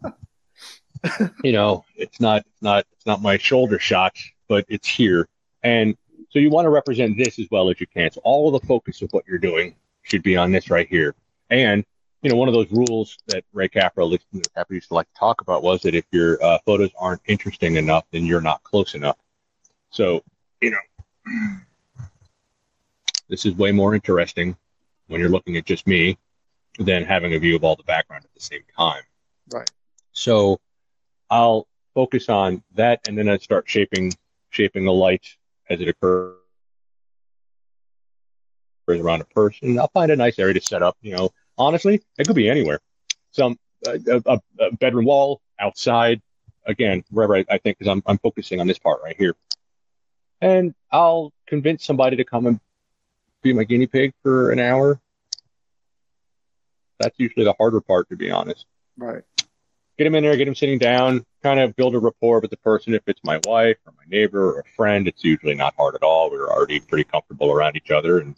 D: you know, it's not not it's not my shoulder shot, but it's here. And so you want to represent this as well as you can. So all of the focus of what you're doing should be on this right here. And you know, one of those rules that Ray Capa, Capa used to like to talk about was that if your uh, photos aren't interesting enough, then you're not close enough. So, you know, this is way more interesting when you're looking at just me than having a view of all the background at the same time.
A: Right.
D: So I'll focus on that and then I start shaping shaping the light as it occurs around a person. I'll find a nice area to set up. You know, honestly, it could be anywhere. Some a, a, a bedroom wall, outside, again, wherever I, I think, because I'm I'm focusing on this part right here. And I'll convince somebody to come and be my guinea pig for an hour, that's usually the harder part, to be honest.
A: Right.
D: Get him in there, get him sitting down, kind of build a rapport with the person. If it's my wife or my neighbor or a friend, it's usually not hard at all. We're already pretty comfortable around each other, and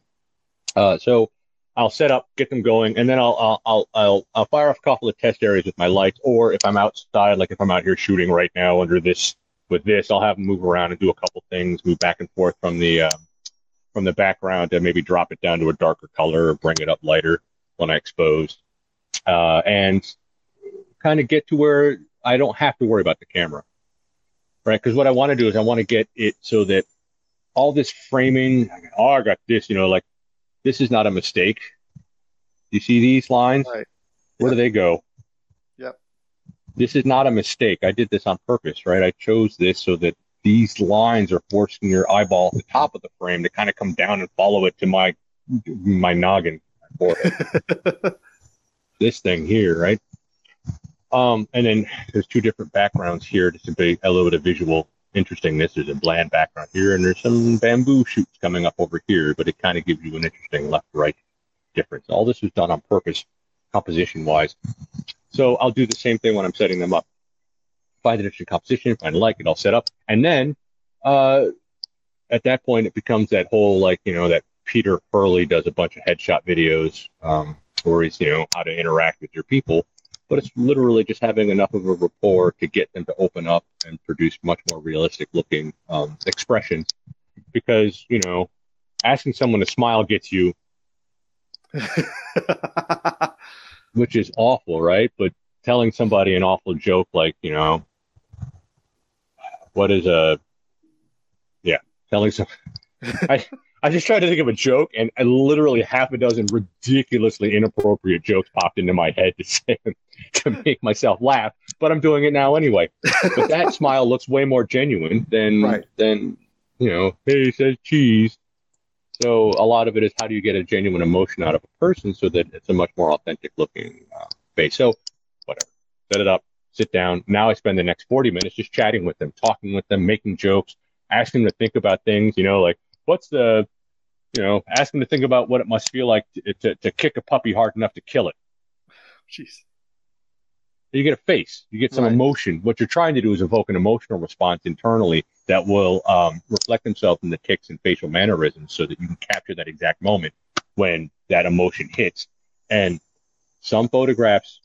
D: uh, so I'll set up, get them going, and then I'll, I'll I'll I'll I'll fire off a couple of test areas with my lights. Or if I'm outside, like if I'm out here shooting right now under this with this, I'll have them move around and do a couple things, move back and forth from the um, from the background and maybe drop it down to a darker color or bring it up lighter when I expose, uh, and kind of get to where I don't have to worry about the camera, right? Because what I want to do is I want to get it so that all this framing, oh, I got this, you know, like this is not a mistake. You see these lines?
A: Right.
D: Where
A: Yep.
D: do they go?
A: Yep.
D: This is not a mistake. I did this on purpose, right? I chose this so that these lines are forcing your eyeball at the top of the frame to kind of come down and follow it to my my noggin, my forehead. this thing here, right? Um, and then there's two different backgrounds here just to be a little bit of visual interestingness. There's a bland background here, and there's some bamboo shoots coming up over here, but it kind of gives you an interesting left-right difference. All this was done on purpose, composition-wise. So I'll do the same thing when I'm setting them up. Find an interesting composition, find a like it, I'll set up, and then uh, at that point it becomes that whole like you know that Peter Hurley does a bunch of headshot videos um, where he's you know how to interact with your people, but it's literally just having enough of a rapport to get them to open up and produce much more realistic looking um, expressions. Because you know, asking someone to smile gets you, which is awful, right? But telling somebody an awful joke like you know, what is a yeah, telling some. I I just tried to think of a joke, and, and literally half a dozen ridiculously inappropriate jokes popped into my head to say to make myself laugh. But I'm doing it now anyway. But that smile looks way more genuine than
A: Right.
D: than you know. Hey, says cheese. So a lot of it is how do you get a genuine emotion out of a person so that it's a much more authentic looking uh, face. So whatever, set it up, sit down. Now I spend the next 40 minutes just chatting with them, talking with them, making jokes, asking them to think about things. You know, like what's the you know, ask them to think about what it must feel like to, to, to kick a puppy hard enough to kill it.
A: Jeez.
D: You get a face, you get some
A: Right.
D: emotion. What you're trying to do is evoke an emotional response internally that will um, reflect themselves in the ticks and facial mannerisms so that you can capture that exact moment when that emotion hits. And some photographs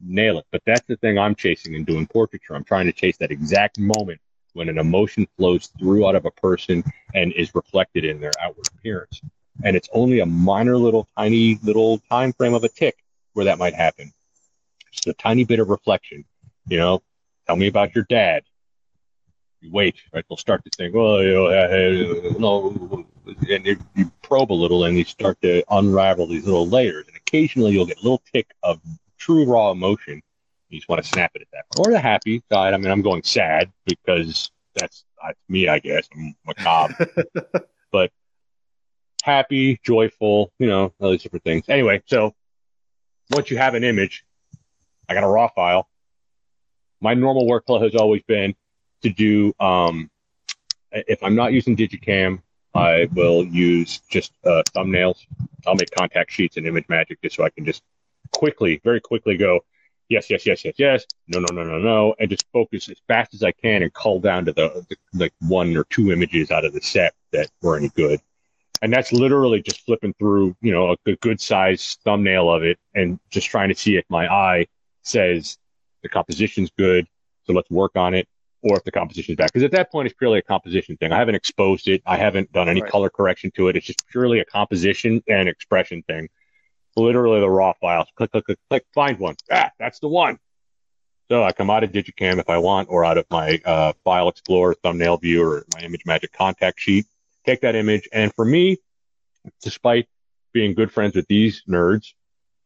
D: nail it, but that's the thing I'm chasing and doing portraiture. I'm trying to chase that exact moment when an emotion flows through out of a person and is reflected in their outward appearance. And it's only a minor little tiny little time frame of a tick where that might happen. Just a tiny bit of reflection. You know, tell me about your dad. You wait, right? They'll start to think, well, you know, no, and you, you probe a little and you start to unravel these little layers. And occasionally you'll get a little tick of true raw emotion. You just want to snap it at that point. Or the happy side. I mean, I'm going sad because that's, that's me, I guess. I'm macabre. but happy, joyful, you know, all these different things. Anyway, so once you have an image, I got a raw file. My normal workflow has always been to do, um, if I'm not using digiKam, I will use just uh, thumbnails. I'll make contact sheets in ImageMagick just so I can just quickly, very quickly go, yes, yes, yes, yes, yes, no, no, no, no, no, and just focus as fast as I can and cull down to the, the like one or two images out of the set that were any good. And that's literally just flipping through, you know, a, a good size thumbnail of it and just trying to see if my eye says the composition's good, so let's work on it, or if the composition's bad. Because at that point, it's purely a composition thing. I haven't exposed it. I haven't done any
A: Right.
D: color correction to it. It's just purely a composition and expression thing. Literally the raw files. Click, click, click, click, find one. Ah, that's the one. So I come out of digiKam if I want, or out of my uh, File Explorer, Thumbnail View, or my ImageMagick contact sheet. Take that image, and for me, despite being good friends with these nerds,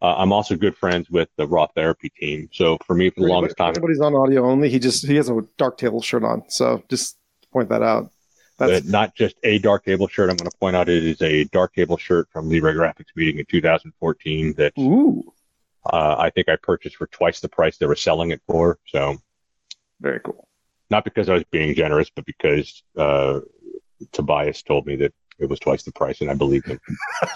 D: uh, I'm also good friends with the RawTherapee team. So for me, for the longest time,
A: Everybody's on audio only. He just he has a Darktable shirt on, so just point that out. That's
D: not just a Darktable shirt. I'm going to point out it is a Darktable shirt from Libre Graphics meeting in 2014 that
A: ooh,
D: uh, I think I purchased for twice the price they were selling it for. So
A: very cool.
D: not because I was being generous, but because uh, Tobias told me that it was twice the price, and I believed him.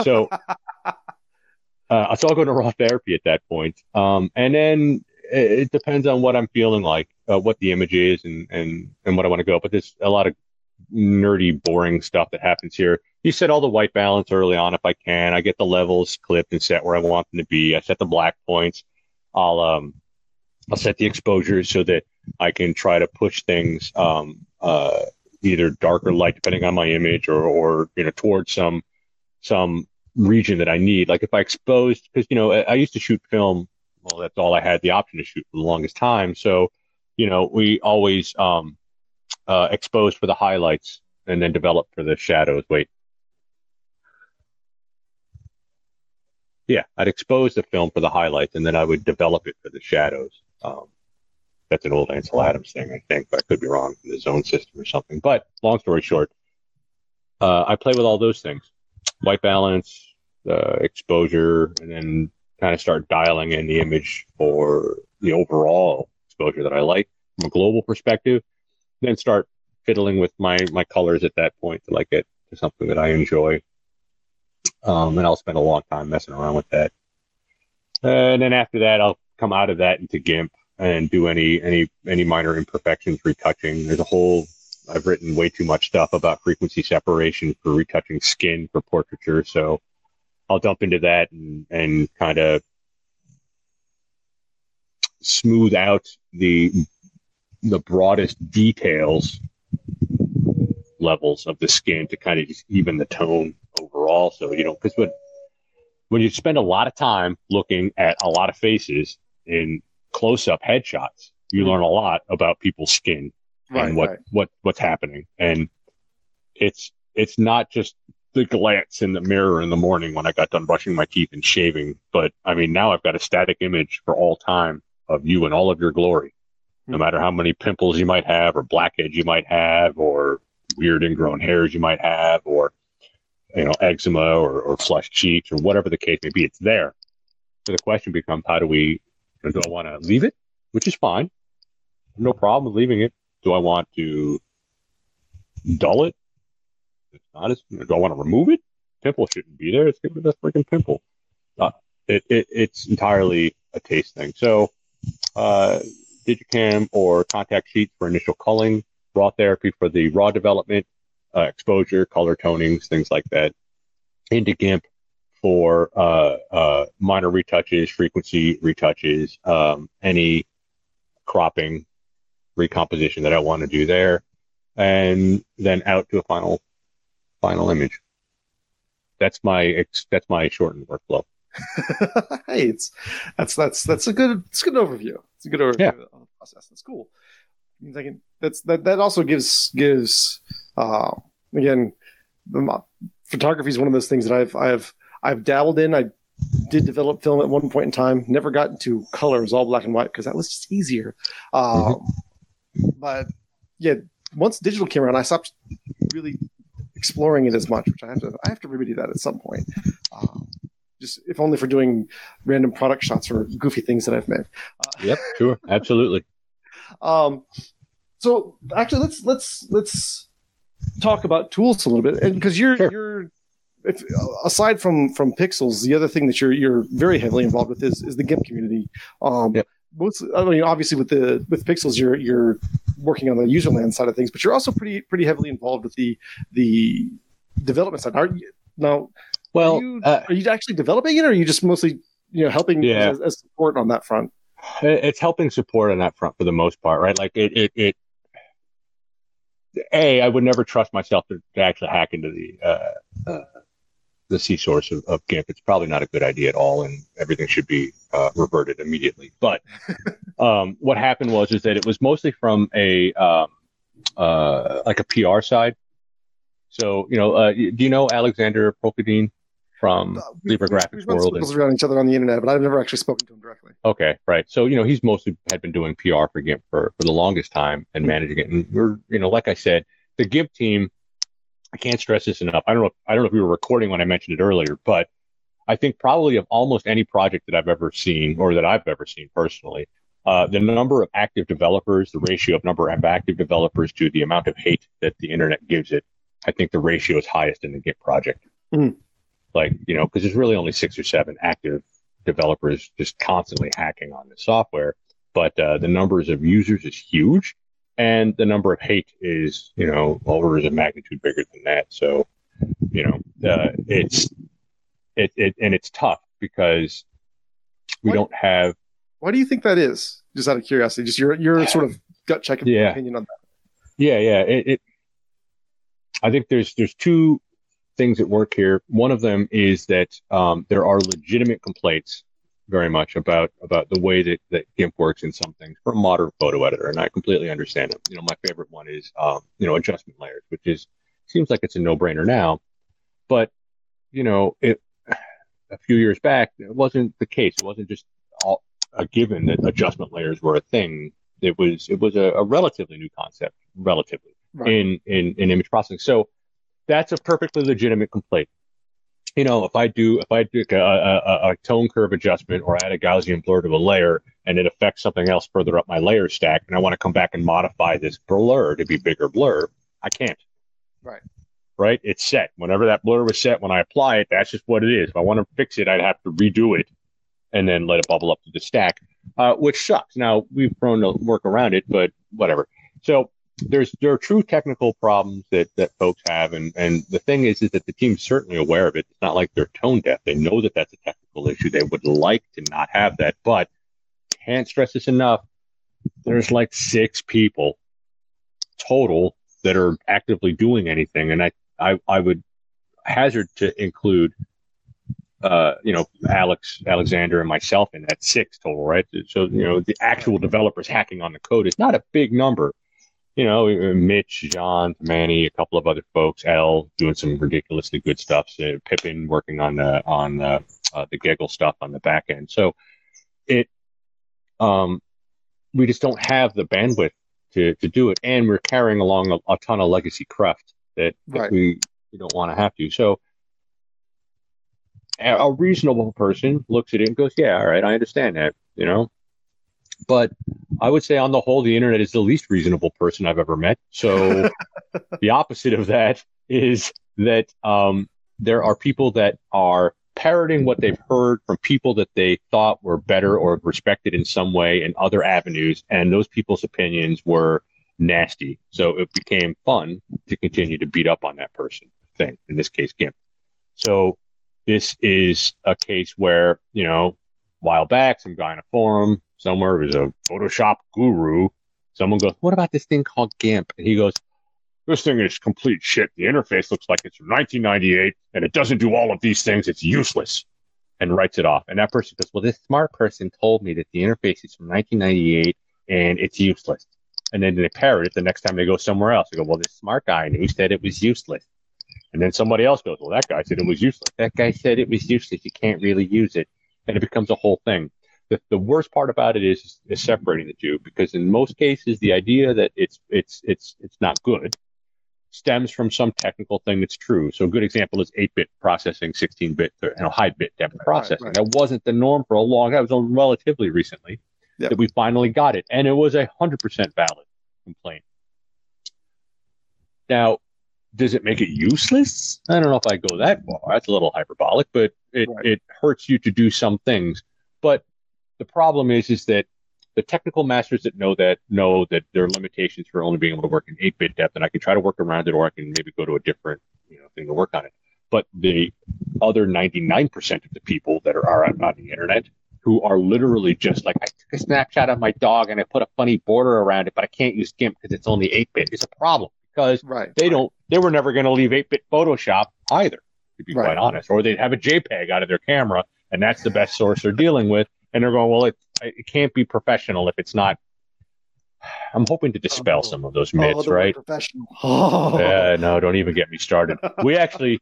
D: So, uh, so I'll go to RawTherapee at that point. Um, and then it, it depends on what I'm feeling like, uh, what the image is, and and and what I want to go. But there's a lot of nerdy, boring stuff that happens here. You set all the white balance early on if I can. I get the levels clipped and set where I want them to be. I set the black points. I'll um, I'll set the exposures so that I can try to push things um, uh, either dark or light, depending on my image, or or you know towards some some region that I need. Like if I exposed, because you know I, I used to shoot film. Well, that's all I had the option to shoot for the longest time. So, you know, we always um, uh, exposed for the highlights and then developed for the shadows. Wait. Yeah, I'd expose the film for the highlights and then I would develop it for the shadows. Um, that's an old Ansel Adams thing, I think, but I could be wrong the zone system or something. But long story short, uh, I play with all those things white balance, uh, exposure, and then kind of start dialing in the image for the overall exposure that I like from a global perspective. Then start fiddling with my, my colors at that point to like get to something that I enjoy. Um, and I'll spend a long time messing around with that. And then after that, I'll come out of that into GIMP and do any any any minor imperfections, retouching. There's a whole I've written way too much stuff about frequency separation for retouching skin for portraiture, so I'll dump into that and and kind of smooth out the the broadest details levels of the skin to kind of just even the tone overall. So you know, because when when you spend a lot of time looking at a lot of faces in close up headshots, you mm-hmm. learn a lot about people's skin
A: Right,
D: and what,
A: right.
D: what what's happening. And it's it's not just the glance in the mirror in the morning when I got done brushing my teeth and shaving, but I mean now I've got a static image for all time of you in all of your glory. No matter how many pimples you might have or blackheads you might have or weird ingrown hairs you might have or you know, eczema or, or flushed cheeks or whatever the case may be, it's there. So the question becomes how do we do I want to leave it? Which is fine. No problem with leaving it. Do I want to dull it? It's not as, do I want to remove it? pimple shouldn't be there. Get rid of that freaking pimple. Uh, it, it, it's entirely a taste thing. So, uh, digiKam or contact sheets for initial culling, RawTherapee for the raw development, uh, exposure, color tonings, things like that. Into GIMP for uh, uh, minor retouches, frequency retouches, um, any cropping, recomposition that I want to do there, and then out to a final final image. That's my that's my shortened workflow.
A: hey, it's that's that's that's a good it's a good overview. It's a good overview
D: Yeah.
A: of the process. That's cool. I can, that's that that also gives gives uh again photography is one of those things that I've I've I've dabbled in. I did develop film at one point in time. Never got into color. It was all black and white because that was just easier. Uh, But yeah, once digital came around, I stopped really exploring it as much, which I have to I have to remedy that at some point. Um, just if only for doing random product shots or goofy things that I've made.
D: Yep, sure, absolutely.
A: Um, so actually, let's let's let's talk about tools a little bit, and because you're
D: Sure.
A: you're if, aside from from Pixls, the other thing that you're you're very heavily involved with is is the GIMP community. Um,
D: Yep.
A: most, I mean, obviously with the with Pixls, you're you're working on the userland side of things, but you're also pretty pretty heavily involved with the the development side. Are you now?
D: Well,
A: are you,
D: uh,
A: are you actually developing it, or are you just mostly you know helping
D: Yeah.
A: as, as support on that front?
D: it's helping support on that front for the most part, right? Like it, it, it a, I would never trust myself to, to actually hack into the uh, uh, the C source of, of GIMP. It's probably not a good idea at all, and everything should be uh, reverted immediately. But um, what happened was is that it was mostly from a um, uh, like a PR side. So you know, uh, do you know Alexandre Prokoudine from Libre Graphics
A: We've run
D: World? and-
A: circles around each other on the internet, but I've never actually spoken to him directly.
D: Okay, right. So you know he's mostly had been doing PR for GIMP for, for the longest time and managing it. And we're you know like I said, the GIMP team. I can't stress this enough. I don't know. If, I don't know if we were recording when I mentioned it earlier, but I think probably of almost any project that I've ever seen or that I've ever seen personally, uh, the number of active developers, the ratio of number of active developers to the amount of hate that the internet gives it, I think the ratio is highest in the Git project.
A: Mhm.
D: Like you know, because there's really only six or seven active developers just constantly hacking on the software. But uh, the numbers of users is huge, and the number of hate is, you know, orders of magnitude bigger than that. So, you know, uh, it's it, it and it's tough because we
A: What-
D: don't have
A: Why do you think that is? Just out of curiosity, just your your sort of gut check and
D: Yeah.
A: opinion on that.
D: Yeah, yeah. It, it I think there's there's two things at work here. One of them is that um, there are legitimate complaints very much about about the way that, that GIMP works in some things for a modern photo editor, and I completely understand them. You know, my favorite one is um, you know adjustment layers, which is seems like it's a no brainer now, but you know it a few years back it wasn't the case. It wasn't just all, a given that adjustment layers were a thing. It was it was a, a relatively new concept, relatively
A: Right.
D: in, in in image processing. So that's a perfectly legitimate complaint. You know, if I do if I do a, a, a- tone curve adjustment or add a Gaussian blur to a layer and it affects something else further up my layer stack, and I want to come back and modify this blur to be bigger blur, I can't.
A: Right.
D: Right. It's set. Whenever that blur was set, when I apply it, that's just what it is. If I want to fix it, I'd have to redo it and then let it bubble up to the stack, uh, which sucks. Now we've thrown to work around it, but whatever. So there's there are true technical problems that that folks have, and and the thing is is that the team's certainly aware of it. It's not like they're tone deaf. They know that that's a technical issue. They would like to not have that, but can't stress this enough. There's like six people total that are actively doing anything, and I I, I would hazard to include. Uh, you know, Alex, Alexander, and myself in that six total, right? So, you know, the actual developers hacking on the code is not a big number, you know, uh, Mitch, John, Manny, a couple of other folks, L doing some ridiculously good stuff. So Pippin working on the on the uh, the GEGL stuff on the back end. So it, um, we just don't have the bandwidth to to do it, and we're carrying along a, a ton of legacy craft that, that
A: Right.
D: we we don't want to have to. So. A a reasonable person looks at it and goes, "Yeah, all right, I understand that," you know. But I would say, on the whole, the internet is the least reasonable person I've ever met. So the opposite of that is that um, there are people that are parroting what they've heard from people that they thought were better or respected in some way in other avenues, and those people's opinions were nasty. So it became fun to continue to beat up on that person thing, in this case, Gimp. So this is a case where, you know, a while back, some guy in a forum somewhere was a uh, Photoshop guru. Someone goes, What about this thing called GIMP? And he goes, This thing is complete shit. The interface looks like it's from 1998 and it doesn't do all of these things. It's useless and writes it off. And that person goes, Well, this smart person told me that the interface is from 1998 and it's useless. And then they parrot it the next time they go somewhere else. They go, Well, this smart guy knew said it was useless. And then somebody else goes, Well, that guy said it was useless. That guy said it was useless. You can't really use it. And it becomes a whole thing. The, the worst part about it is, is separating the two because in most cases the idea that it's it's it's it's not good stems from some technical thing that's true. So a good example is 8-bit processing, 16-bit, you know, high-bit depth processing. Right, right. That wasn't the norm for a long. time. That was only relatively recently yep. that we finally got it, and it was a hundred percent valid complaint. Now, does it make it useless? I don't know if I go that far. That's a little hyperbolic, but it, right. it hurts you to do some things. But the problem is, is that the technical masters that know that know that there are limitations for only being able to work in 8-bit depth, and I can try to work around it, or I can maybe go to a different you know thing to work on it. But the other 99% of the people that are, are on the internet who are literally just like, I took a snapshot of my dog and I put a funny border around it, but I can't use GIMP because it's only 8-bit. It's a problem because
A: right,
D: they
A: right.
D: don't they were never going to leave 8-bit Photoshop either, to be right. quite honest. Or they'd have a JPEG out of their camera, and that's the best source they're dealing with. And they're going, well, it, it can't be professional if it's not. I'm hoping to dispel oh, some of those myths, oh, right?
A: Professional.
D: Oh. Yeah, no, don't even get me started. We actually,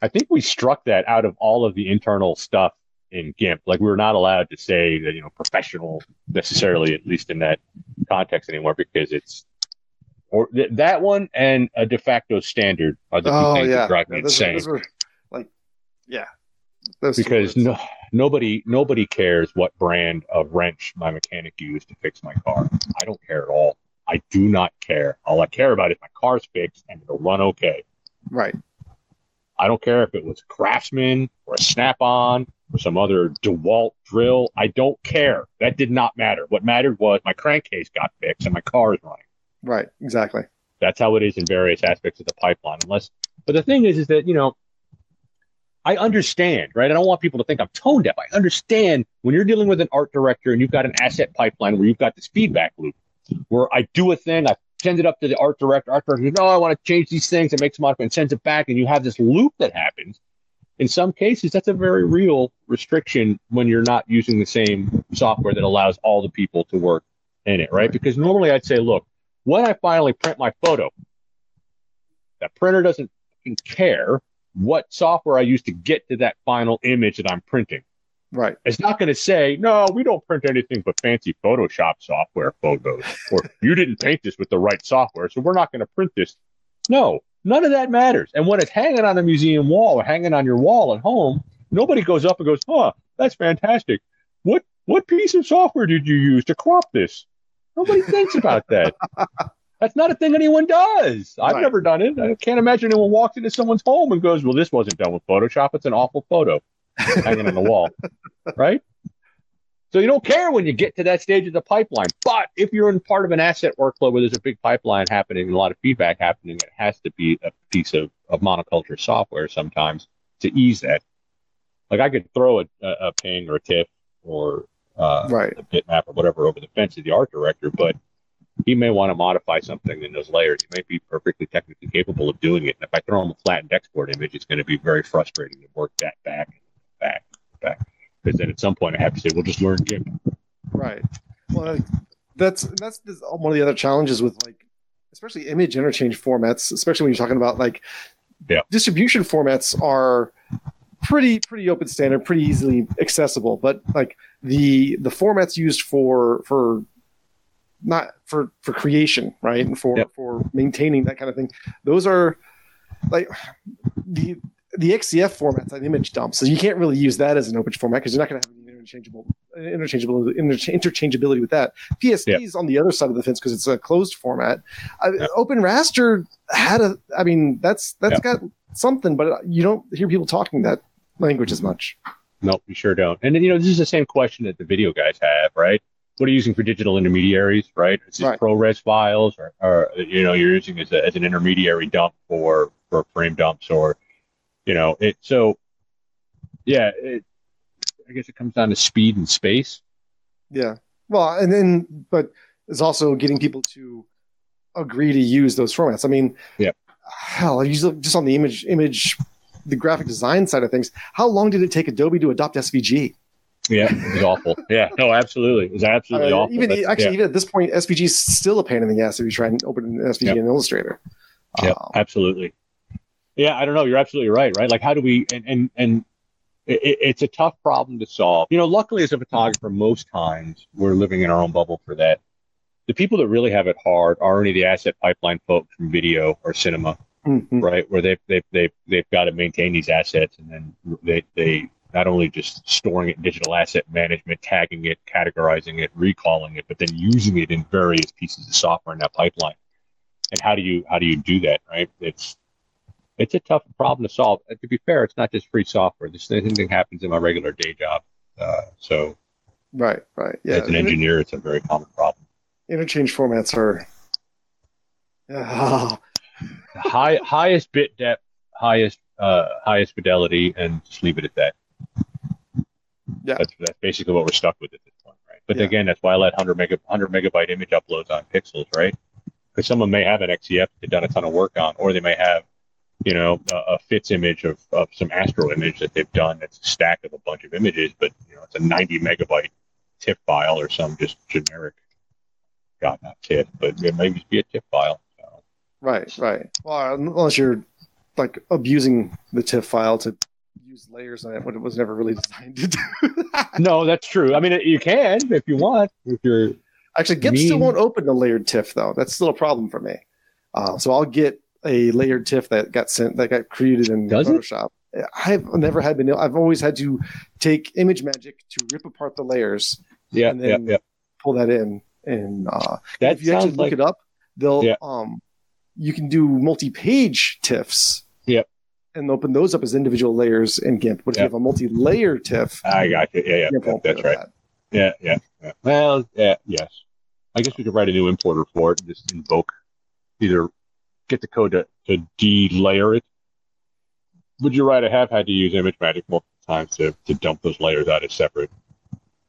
D: I think we struck that out of all of the internal stuff in GIMP. Like we were not allowed to say that you know professional necessarily, at least in that context anymore, because it's or th- that one and a de facto standard are the two oh, things yeah. that drive me yeah, insane. Are, are
A: like, yeah,
D: because no, nobody nobody cares what brand of wrench my mechanic used to fix my car. I don't care at all. I do not care. All I care about is my car's fixed and it'll run okay.
A: Right.
D: I don't care if it was Craftsman or a Snap-on or some other DeWalt drill. I don't care. That did not matter. What mattered was my crankcase got fixed and my car is running.
A: Right. Exactly.
D: That's how it is in various aspects of the pipeline. Unless, but the thing is, is that you know, I understand, right? I don't want people to think I'm tone deaf. I understand when you're dealing with an art director and you've got an asset pipeline where you've got this feedback loop, where I do a thing, I send it up to the art director. Art director, no, oh, I want to change these things and make some and sends it back, and you have this loop that happens. In some cases, that's a very real restriction when you're not using the same software that allows all the people to work in it, right? Because normally I'd say, look, when I finally print my photo, that printer doesn't care what software I use to get to that final image that I'm printing.
A: Right.
D: It's not going to say, no, we don't print anything but fancy Photoshop software photos, or you didn't paint this with the right software, so we're not going to print this. No, none of that matters. And when it's hanging on a museum wall or hanging on your wall at home, nobody goes up and goes, huh, that's fantastic. What what piece of software did you use to crop this? Nobody thinks about that. That's not a thing anyone does. I've right. never done it. I can't imagine anyone walks into someone's home and goes, "Well, this wasn't done with Photoshop. It's an awful photo hanging on the wall." Right? So you don't care when you get to that stage of the pipeline. But if you're in part of an asset workflow where there's a big pipeline happening and a lot of feedback happening, it has to be a piece of, of monoculture software sometimes to ease that. Like I could throw a, a, ping or a TIFF or uh,
A: right.
D: a bitmap or whatever over the fence of the art director, but he may want to modify something in those layers. He may be perfectly technically capable of doing it. And if I throw him a flattened export image, it's going to be very frustrating to work that back, back, back. Because then at some point I have to say, we'll just learn GIMP.
A: Right. Well, that's that's one of the other challenges with like, especially image interchange formats, especially when you're talking about like,
D: yeah.
A: distribution formats are pretty pretty open standard, pretty easily accessible. But like the the formats used for for not for for creation, right, and for yep. for maintaining that kind of thing, those are like the the XCF formats, like image dumps. So you can't really use that as an open format because you're not going to have an interchangeable interchangeability intercha- interchangeability with that. PSP is on the other side of the fence because it's a closed format. Uh, OpenRaster had a. I mean, that's that's
D: Yeah.
A: got something, but you don't hear people talking that language as much.
D: No, you sure don't. And then, you know, this is the same question that the video guys have, right? What are you using for digital intermediaries, right? Is this
A: Right.
D: ProRes files or, or you know, you're using as, a, as an intermediary dump for, for frame dumps or, you know, it, so yeah, it, I guess it comes down to speed and space.
A: Yeah. Well, and then, but it's also getting people to agree to use those formats. I mean,
D: Yeah.
A: hell, just on the image, image, the graphic design side of things. How long did it take Adobe to adopt SVG?
D: Yeah, it was awful. Yeah, no, absolutely. It was absolutely
A: Uh,
D: awful.
A: even
D: That's-
A: actually,
D: yeah,
A: even at this point, SVG is still a pain in the ass if you try and open an SVG
D: Yep.
A: in Illustrator.
D: yeah,
A: Um,
D: absolutely. Yeah, I don't know. You're absolutely right, right? Like, how do we, and, and, and it, it- it's a tough problem to solve. You know, luckily as a photographer, most times we're living in our own bubble for that. The people that really have it hard are only the asset pipeline folks from video or cinema,
A: mhm.
D: right? Where they've, they've, they've, they've got to maintain these assets and then they, they not only just storing it in digital asset management, tagging it, categorizing it, recalling it, but then using it in various pieces of software in that pipeline. And how do you, how do you do that, right? It's, it's a tough problem to solve. And to be fair, it's not just free software. This same thing happens in my regular day job. Uh, so
A: Right, right. Yeah.
D: as an engineer, it's a very common problem.
A: interchange formats are. Ah,
D: High, highest bit depth, highest, uh, highest fidelity, and just leave it at that.
A: Yeah.
D: That's, that's basically what we're stuck with at this point, right? But
A: Yeah.
D: again, that's why I let 100 mega, 100 megabyte image uploads on pixls, right? Because someone may have an XCF they've done a ton of work on, or they may have, you know, a, a FITS image of, of some Astro image that they've done that's a stack of a bunch of images, but you know, it's a 90 megabyte TIFF file or some just generic, God, not TIFF, but it may just be a TIFF file. So,
A: right, right. Well, unless you're like abusing the TIFF file to use layers on it when it was never really designed to do. that.
D: no, that's true. I mean, you can if you want. If you're
A: Actually, GIMP still won't open a layered TIFF though. That's still a problem for me. Uh, so I'll get a layered TIFF that got sent that got created in
D: Does it?
A: Photoshop. I've never had been. I've always had to take ImageMagick to rip apart the layers,
D: yeah,
A: And
D: yeah,
A: then-
D: yeah.
A: pull that in, and uh,
D: That
A: if you actually look
D: like
A: it up, they'll
D: Yeah.
A: um, you can do multi-page TIFFs.
D: Yep.
A: And open those up as individual layers in GIMP. But if you have a multi-layer TIFF,
D: I got you. Yeah, yeah, yeah, that's right.
A: that.
D: Yeah, yeah, yeah. Well, yeah, yes. I guess we could write a new importer for it and just invoke either get the code to, to de-layer it. Would you right? I have had to use ImageMagick multiple times to, to dump those layers out as separate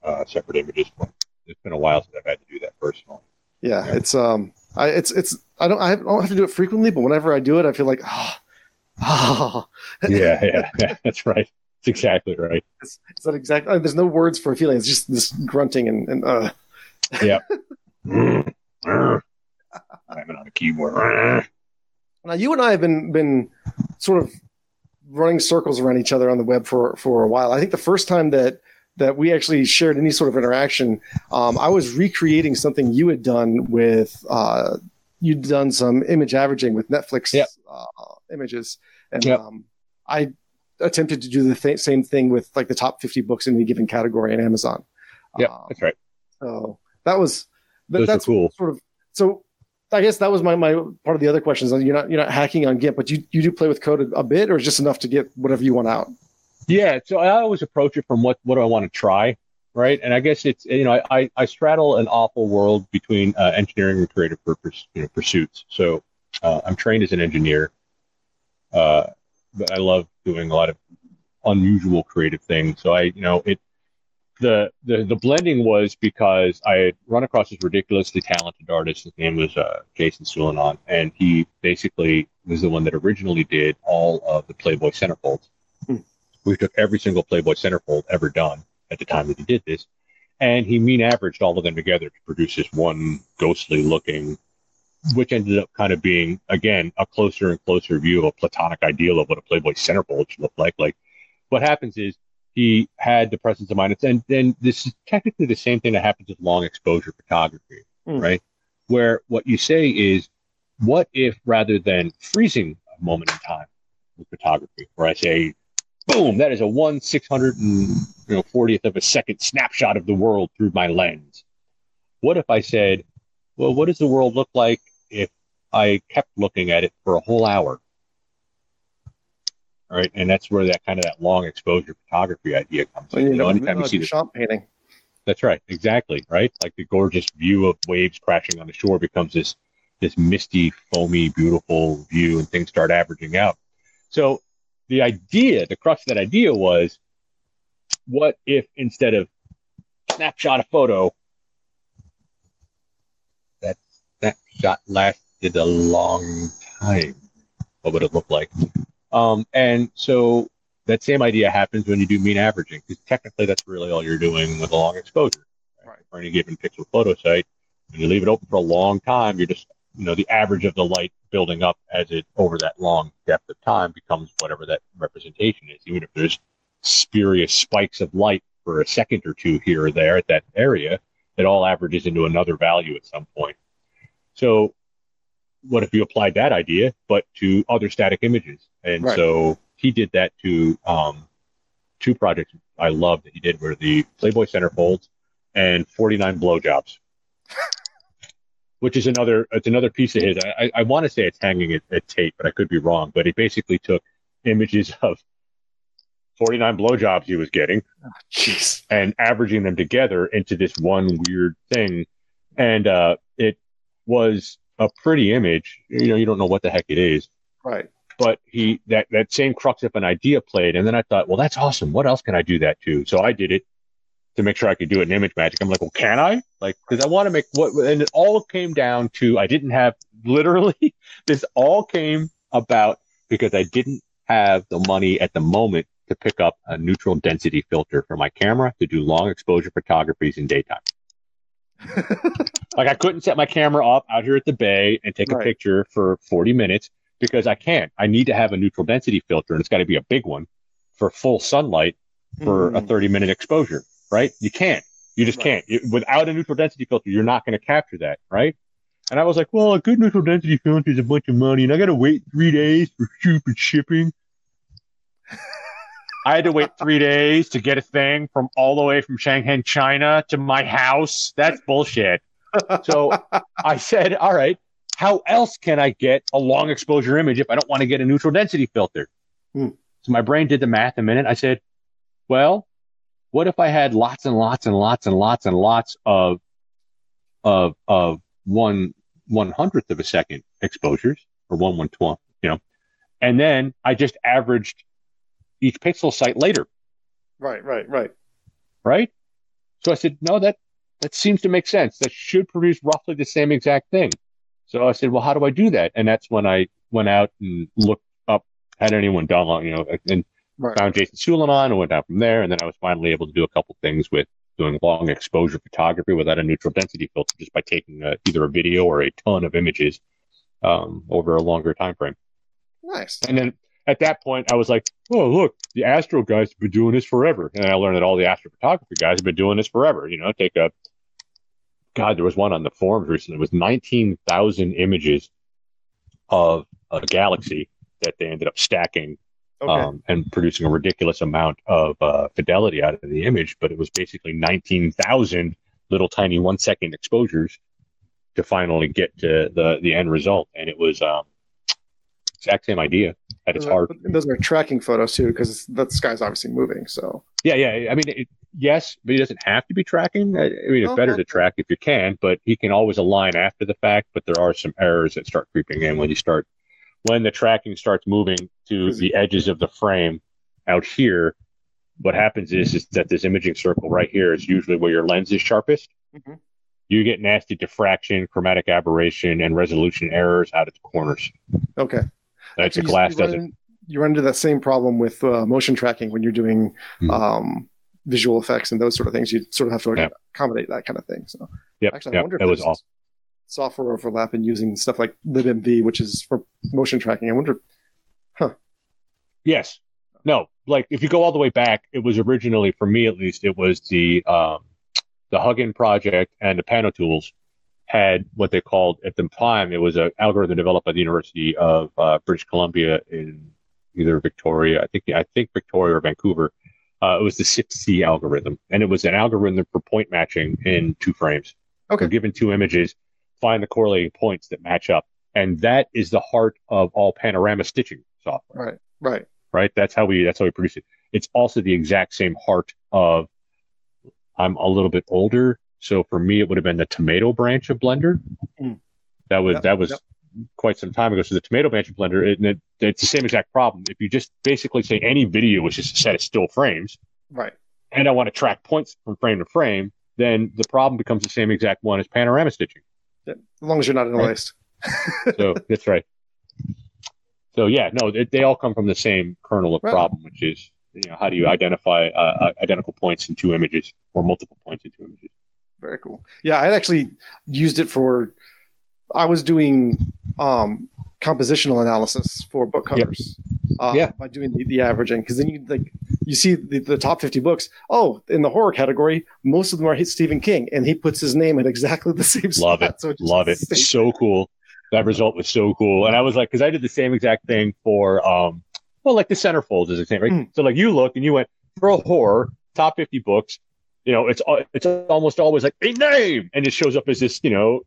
D: uh, separate images. It's been a while since I've had to do that personally.
A: Yeah,
D: Yeah.
A: it's um, I it's it's I don't I don't have to do it frequently, but whenever I do it, I feel like ah, ah.
D: Yeah, yeah, yeah, that's right. That's exactly right.
A: It's, it's not exact. uh, there's no words for a feeling. It's just this grunting and and uh.
D: I'm on a keyboard.
A: Now you and I have been been sort of running circles around each other on the web for for a while. I think the first time that that we actually shared any sort of interaction, um, I was recreating something you had done with uh, you'd done some image averaging with Netflix
D: Yep.
A: uh, images, and
D: Yep.
A: um, I attempted to do the th- same thing with like the top 50 books in any given category in Amazon.
D: Yeah,
A: Um,
D: that's right.
A: so that was
D: are
A: that's
D: cool.
A: sort of so. I guess that was my, my part of the other questions. You're not you're not hacking on GIMP, but you, you do play with code a, a bit, or just enough to get whatever you want out.
D: Yeah, so I always approach it from what what do I want to try, right? And I guess it's you know I I straddle an awful world between uh, engineering and creative purpose you know pursuits. So uh, I'm trained as an engineer, uh, but I love doing a lot of unusual creative things. So I you know it the the the blending was because I had run across this ridiculously talented artist. His name was uh, Jason Salavon, and he basically was the one that originally did all of the Playboy centerfolds we took every single Playboy centerfold ever done at the time that he did this, and he mean averaged all of them together to produce this one ghostly looking, which ended up kind of being again a closer and closer view of a platonic ideal of what a Playboy centerfold should look like. Like what happens is he had the presence of mind, and then this is technically the same thing that happens with long exposure photography,
A: Mm.
D: right? Where what you say is, what if rather than freezing a moment in time with photography, where I say boom, that is a one six hundred and you know, 40th of a second snapshot of the world through my lens. What if I said, well, what does the world look like if I kept looking at it for a whole hour? All right. And that's where that kind of that long exposure photography idea comes
A: Well,
D: in.
A: you
D: know, anytime you see the
A: Duchamp painting.
D: that's right. Exactly. Right. Like the gorgeous view of waves crashing on the shore becomes this this misty, foamy, beautiful view, and things start averaging out. So the idea, the crux of that idea was, what if instead of snapshot a photo, that shot lasted a long time? What would it look like? Um, and so that same idea happens when you do mean averaging, because technically that's really all you're doing with a long exposure.
A: Right.
D: For any given pixel photo site, when you leave it open for a long time, you're just, you know, the average of the light building up as it over that long depth of time becomes whatever that representation is. Even if there's spurious spikes of light for a second or two here or there at that area, it all averages into another value at some point. So what if you applied that idea, but to other static images? And
A: Right.
D: so he did that to um, two projects I love that he did were the Playboy centerfolds and 49 blowjobs, which is another it's another piece of his. I, I, want to say it's hanging at, at Tate, but I could be wrong. But he basically took images of 49 blowjobs he was getting
A: Jeez.
D: and averaging them together into this one weird thing. And uh, it was a pretty image. You know, you don't know what the heck it is,
A: Right.
D: but he that that same crux of an idea played. And then I thought, well, that's awesome. What else can I do that to? So I did it to make sure I could do it in ImageMagick. I'm like, well, can I? Like, because I want to make what, and it all came down to I didn't have literally this all came about because I didn't have the money at the moment to pick up a neutral density filter for my camera to do long exposure photographies in daytime. Like I couldn't set my camera up out here at the bay and take a picture for 40 minutes because I can't. I need to have a neutral density filter and it's got to be a big one for full sunlight for a
A: Mm.
D: 30 minute exposure, right? You can't. You just
A: Right.
D: can't. Without a neutral density filter, you're not going to capture that, right? And I was like, well, a good neutral density filter is a bunch of money, and I got to wait three days for stupid shipping. I had to wait three days to get a thing from all the way from Shanghai, China to my house. That's bullshit. So I said, all right, how else can I get a long exposure image if I don't want to get a neutral density filter?
A: Hmm.
D: So my brain did the math a minute. I said, well, what if I had lots and lots and lots and lots and lots of of of one one hundredth of a second exposures or one one twelfth, you know, and then I just averaged each pixel site later,
A: right. Right. Right.
D: right? So I said, no, that that seems to make sense. That should produce roughly the same exact thing. So I said, well, how do I do that? And that's when I went out and looked up, had anyone done, long, you know, and
A: Right.
D: found Jason Salavon and went down from there. And then I was finally able to do a couple things with doing long exposure photography without a neutral density filter, just by taking uh either a video or a ton of images um, over a longer time frame.
A: Nice.
D: And then at that point, I was like, oh, look, the Astro guys have been doing this forever. And I learned that all the astrophotography guys have been doing this forever. You know, take a, God, there was one on the forums recently. It was 19,000 images of a galaxy that they ended up stacking
A: Okay.
D: um, and producing a ridiculous amount of uh, fidelity out of the image. But it was basically 19,000 little tiny one second exposures to finally get to the, the end result. And it was um, exact same idea at its heart.
A: but Those are tracking photos too, because the sky's obviously moving. So
D: Yeah, yeah. I mean, it, yes, but he doesn't have to be tracking. I, mean, it's better
A: Okay.
D: to track if you can, but he can always align after the fact. But there are some errors that start creeping in when you start when the tracking starts moving to the edges of the frame out here. What happens is is that this imaging circle right here is usually where your lens is sharpest.
A: Mhm.
D: You get nasty diffraction, chromatic aberration, and resolution errors out at the corners.
A: okay. Actually, you-
D: glass
A: you
D: doesn't.
A: You run into that same problem with uh, motion tracking when you're doing
D: Mhm.
A: um, visual effects and those sort of things. You sort of have to
D: Yeah.
A: accommodate that kind of thing. So
D: Yep,
A: actually, I
D: yep,
A: wonder if
D: that was
A: software overlap in using stuff like libmv, which is for motion tracking. I wonder. Huh?
D: Yes. No, like if you go all the way back, it was originally for me at least, it was the um the Hugin project and the Pano tools had what they called at the time it was an algorithm developed by the University of uh, British Columbia in either Victoria, I think I think Victoria or Vancouver, Uh, it was the SIFT algorithm, and it was an algorithm for point matching in two frames.
A: Okay.
D: So given two images, find the correlating points that match up, and that is the heart of all panorama stitching software.
A: Right. Right.
D: Right. That's how we. That's how we produce it. It's also the exact same heart of. I'm a little bit older, so for me, it would have been the tomato branch of Blender.
A: Mm.
D: That was
A: Yep,
D: that was
A: yep.
D: quite some time ago. So the tomato branch of Blender, it, it, it's the same exact problem. If you just basically say any video is just a set of still frames,
A: Right.
D: and I want to track points from frame to frame, then the problem becomes the same exact one as panorama stitching.
A: As long as you're not in a
D: Right.
A: list.
D: So that's right. So yeah, no, they, they all come from the same kernel of
A: Right.
D: problem, which is you know how do you identify uh, uh, identical points in two images or multiple points in two images?
A: Very cool. Yeah, I actually used it for. I was doing um, compositional analysis for book
D: Yep.
A: covers. Uh,
D: Yeah.
A: By doing the, the averaging, because then you like you see the, the top fifty books. Oh, in the horror category, most of them are Stephen King, and he puts his name at exactly the same spot.
D: Love
A: spot.
D: it.
A: So just
D: Love it.
A: stays-
D: So cool. That result was so cool. And I was like, because I did the same exact thing for, um, well, like the centerfolds is the same, right?
A: Mm.
D: So like you look and you went for a horror top 50 books. You know, it's it's almost always like a name, and it shows up as this, you know,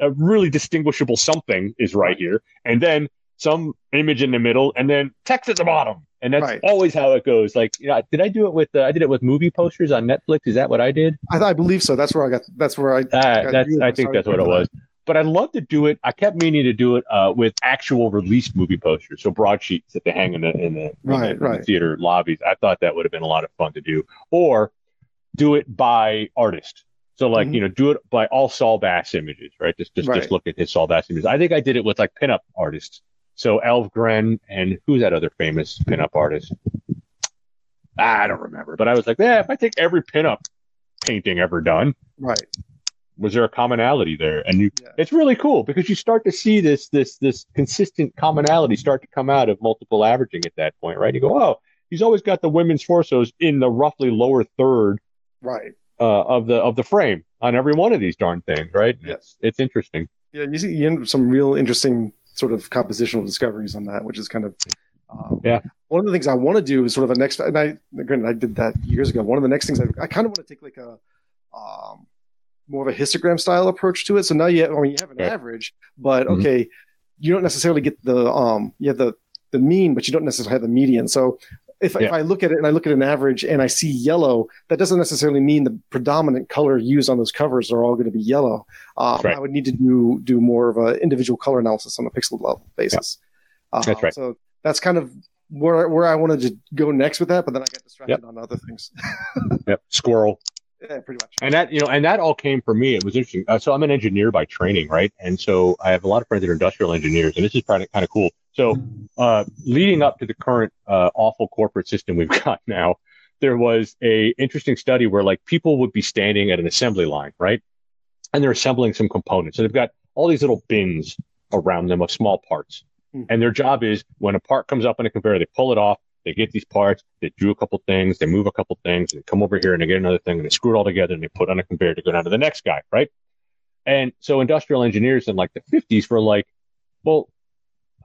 D: a really distinguishable something is right here, and then some image in the middle, and then text at the bottom, and that's
A: Right.
D: always how it goes. Like, you know, did I do it with? Uh, I did it with movie posters on Netflix. Is that what I did?
A: I, I believe so. That's where I got. That's where I.
D: Uh,
A: got
D: that's I think that's what it was. But I'd love to do it. I kept meaning to do it uh, with actual released movie posters, so broadsheets that they hang in the in the, in
A: Right,
D: in the
A: right.
D: theater lobbies. I thought that would have been a lot of fun to do, or do it by artist. So like
A: Mhm.
D: you know, do it by all Saul Bass images, right? Just just
A: Right.
D: just look at his Saul Bass images. I think I did it with like pinup artists. So Elvgren and who's that other famous pinup artist? I don't remember, but I was like, yeah, if I take every pinup painting ever done,
A: Right.
D: was there a commonality there? And you,
A: Yeah.
D: it's really cool because you start to see this this this consistent commonality start to come out of multiple averaging at that point, right? You go, oh, he's always got the women's torsos in the roughly lower third
A: Right.
D: uh, of the of the frame on every one of these darn things, right?
A: Yes.
D: It's it's interesting.
A: Yeah, you see you some real interesting sort of compositional discoveries on that, which is kind of um,
D: Yeah.
A: One of the things I want to do is sort of a next, and I granted I did that years ago. One of the next things I, I kind of want to take like a um, more of a histogram style approach to it. So now you have, I mean, you have an
D: Okay.
A: average, but
D: Mhm.
A: okay, you don't necessarily get the um, you have the the mean, but you don't necessarily have the median. So if, if I look at it and I look at an average and I see yellow, that doesn't necessarily mean the predominant color used on those covers are all going to be yellow. Um,
D: Right.
A: I would need to do do more of an individual color analysis on a pixel level basis. Uh,
D: That's right.
A: So that's kind of where where I wanted to go next with that, but then I got distracted on other things.
D: Yep. Squirrel.
A: yeah, pretty much.
D: And that, you know, and that all came from me. It was interesting. Uh, so I'm an engineer by training, right? And so I have a lot of friends that are industrial engineers, and this is kind of kind of cool. So, uh, leading up to the current uh, awful corporate system we've got now, there was a interesting study where like people would be standing at an assembly line, right? And they're assembling some components. So they've got all these little bins around them of small parts.
A: Hmm.
D: And their job is when a part comes up on a conveyor, they pull it off, they get these parts, they do a couple things, they move a couple things, and they come over here and they get another thing and they screw it all together and they put on a conveyor to go down to the next guy, right? And so industrial engineers in like the 50s were like, well,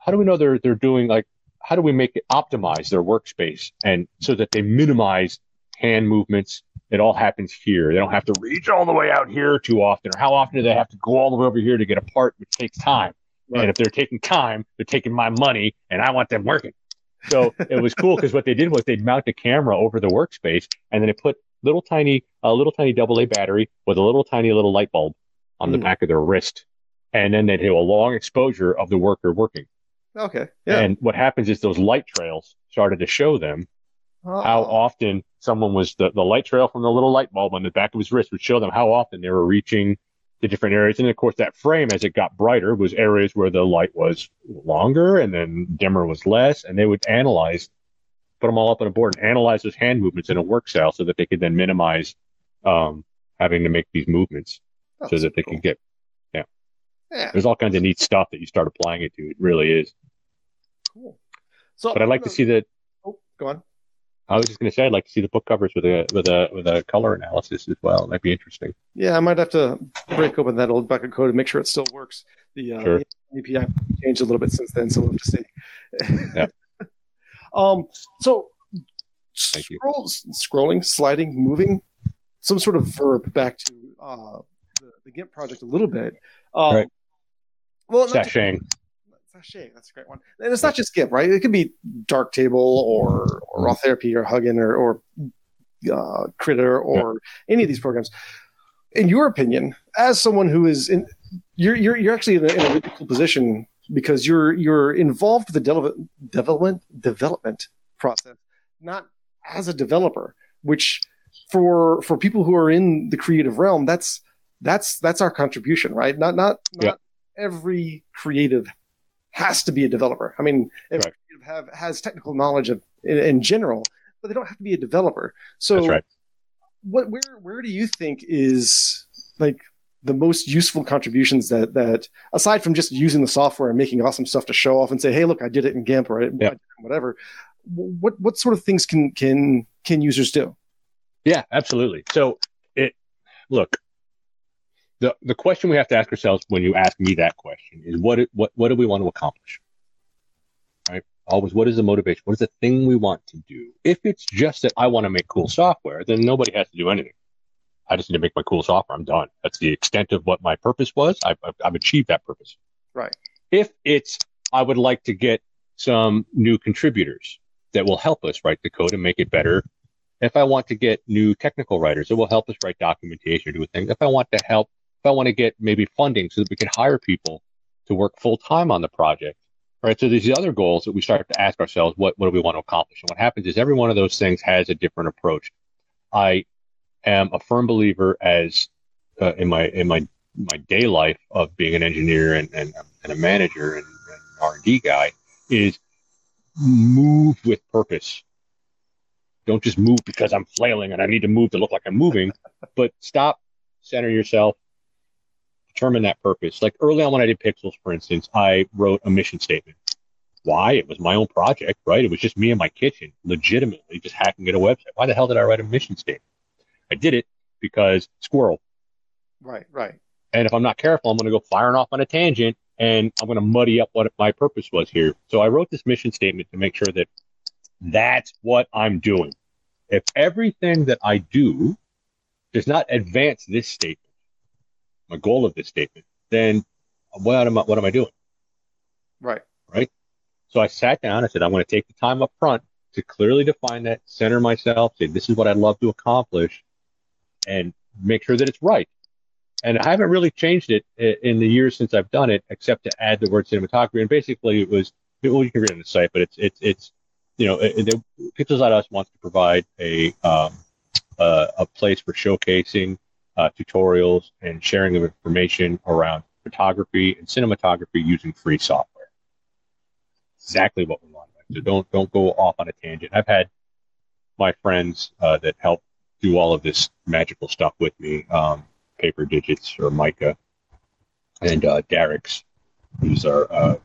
D: how do we know they're they're doing like how do we make it optimize their workspace and so that they minimize hand movements? It all happens here. They don't have to reach all the way out here too often, or how often do they have to go all the way over here to get a part, which takes time.
A: Right.
D: And if they're taking time, they're taking my money, and I want them working. So it was cool because what they did was they'd mount a camera over the workspace, and then they put little tiny, a little tiny double A battery with a little tiny little light bulb on the
A: Mm.
D: back of their wrist, and then they'd do a long exposure of the worker working.
A: Okay. Yeah.
D: And what happens is those light trails started to show them how
A: Oh,
D: often someone was the, the light trail from the little light bulb on the back of his wrist would show them how often they were reaching the different areas. And of course, that frame, as it got brighter, was areas where the light was longer and then dimmer was less. And they would analyze, put them all up on a board and analyze those hand movements in a work cell so that they could then minimize um, having to make these movements so that they
A: cool.
D: could get.
A: Yeah.
D: There's all kinds of neat stuff that you start applying it to. It really is.
A: Cool. So,
D: But I'd like to see the.
A: Oh, go on.
D: I was just going to say I'd like to see the book covers with a with a with a color analysis as well. Might be interesting.
A: Yeah, I might have to break open that old bucket code and make sure it still works. The, uh,
D: Sure.
A: the API changed a little bit since then, so we'll have to see.
D: Yeah.
A: um, so
D: Thank you.
A: scrolling, sliding, moving, some sort of verb back to uh, the, the GIMP project a little bit. Um,
D: Right.
A: Well, not just-. Sachet, that's a great one. And it's not just GIMP, right? It could be Darktable or, or RawTherapee or Hugin or, or uh, Krita or any of these programs. In your opinion, as someone who is in, you're you're you're actually in a, in a really cool position because you're you're involved with the development development development process, not as a developer. Which for for people who are in the creative realm, that's that's that's our contribution, right? Not not not every creative has to be a developer. I mean,
D: Right.
A: have has technical knowledge of in, in general, but they don't have to be a developer. So
D: right.
A: what where where do you think is like the most useful contributions that that aside from just using the software and making awesome stuff to show off and say hey look i did it in gimp or I, I did
D: Yeah.
A: whatever what what sort of things can can can users do
D: Yeah, absolutely. So it look the the question we have to ask ourselves when you ask me that question is what it- what what do we want to accomplish? Right? Always what is the motivation? What is the thing we want to do? If it's just that I want to make cool software, then nobody has to do anything. I just need to make my cool software. I'm done. That's the extent of what my purpose was. I've, I've, achieved that purpose.
A: Right.
D: If it's, I would like to get some new contributors that will help us write the code and make it better if I want to get new technical writers, it will help us write documentation or do things. If I want to help, I want to get maybe funding so that we can hire people to work full time on the project, right? So there's the other goals that we start to ask ourselves, what, what do we want to accomplish? And what happens is every one of those things has a different approach. I am a firm believer as uh, in my, in my, my day life of being an engineer and, and, and a manager and, and R&D guy is move with purpose don't just move because I'm flailing and I need to move to look like I'm moving, but stop, center yourself, determine that purpose. Like early on when I did Pixls, for instance, I wrote a mission statement. Why? It was my own project, right? It was just me in my kitchen, legitimately just hacking at a website. Why the hell did I write a mission statement? I did it because squirrel.
A: right right
D: And if I'm not careful, I'm going to go firing off on a tangent and I'm going to muddy up what my purpose was here. So I wrote this mission statement to make sure that that's what I'm doing. If everything that I do does not advance this statement, my goal of this statement, then what am I, what am I doing?
A: right Right.
D: So I sat down. I said, I'm going to take the time up front to clearly define that, center myself, say, this is what I'd love to accomplish, and make sure that it's right. And I haven't really changed it in the years since I've done it, except to add the word cinematography. And basically, it was, well, you can read it on the site, but it's, it's, it's, you know, it, it, pixls.us wants to provide a, um, uh, a place for showcasing uh, tutorials and sharing of information around photography and cinematography using free software exactly what we want. So don't don't go off on a tangent. I've had my friends uh, that help do all of this magical stuff with me, um, paperdigits or Micah, and uh, darix, who's our uh,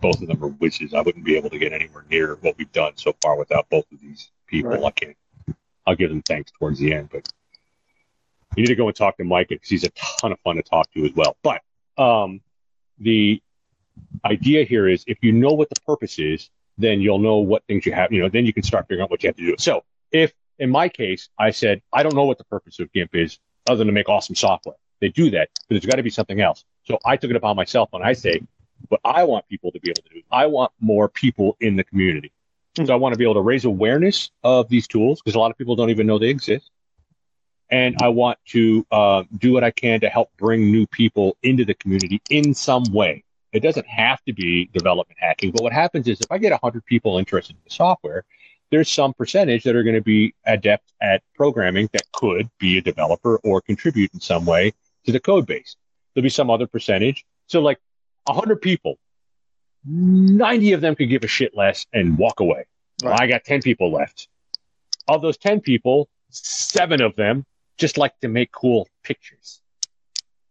D: both of them are whizzes. I wouldn't be able to get anywhere near what we've done so far without both of these people.
A: Right.
D: I can't. I'll give them thanks towards the end, but you need to go and talk to Micah because he's a ton of fun to talk to as well. But um, the idea here is if you know what the purpose is, then you'll know what things you have, you know, then you can start figuring out what you have to do. So if in my case, I said, I don't know what the purpose of GIMP is other than to make awesome software. They do that, but there's got to be something else. So I took it upon myself when I say, what I want people to be able to do, I want more people in the community. So I want to be able to raise awareness of these tools because a lot of people don't even know they exist. And I want to uh, do what I can to help bring new people into the community in some way. It doesn't have to be development hacking, but what happens is if I get 100 people interested in the software, there's some percentage that are going to be adept at programming that could be a developer or contribute in some way to the code base. There'll be some other percentage. So like 100 people, 90 of them could give a shit less and walk away. Well, I got 10 people left. Of those 10 people, seven of them just like to make cool pictures.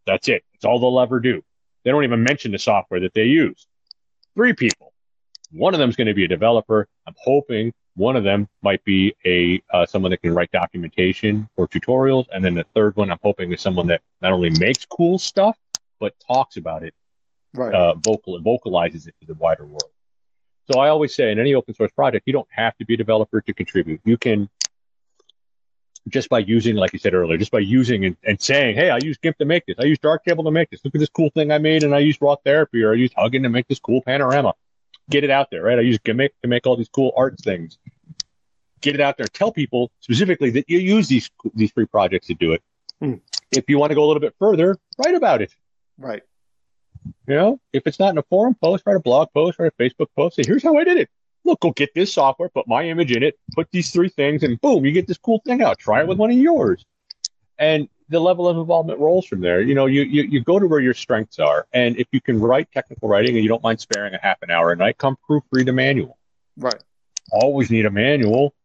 D: That's it. It's all they'll ever do. They don't even mention the software that they use. Three people. One of them is going to be a developer. I'm hoping one of them might be a uh, someone that can write documentation or tutorials, and then the third one I'm hoping is someone that not only makes cool stuff but talks about it
A: right
D: uh, vocal vocalizes it to the wider world. So I always say in any open source project, you don't have to be a developer to contribute. You can just by using, like you said earlier, just by using and, and saying, hey, I use GIMP to make this. I use Darktable to make this. Look at this cool thing I made, and I use RawTherapee, or I use Hugin to make this cool panorama. Get it out there, right? I use G'MIC to make all these cool art things. Get it out there. Tell people specifically that you use these these free projects to do it.
A: Hmm.
D: If you want to go a little bit further, write about it.
A: Right.
D: You know, if it's not in a forum post, write a blog post, write a Facebook post. Say, here's how I did it. Look, go get this software, put my image in it, put these three things, and boom, you get this cool thing out. Try it with one of yours. And the level of involvement rolls from there. You know, you, you, you go to where your strengths are. And if you can write technical writing and you don't mind sparing a half an hour a night, come proofread a manual.
A: Right.
D: Always need a manual.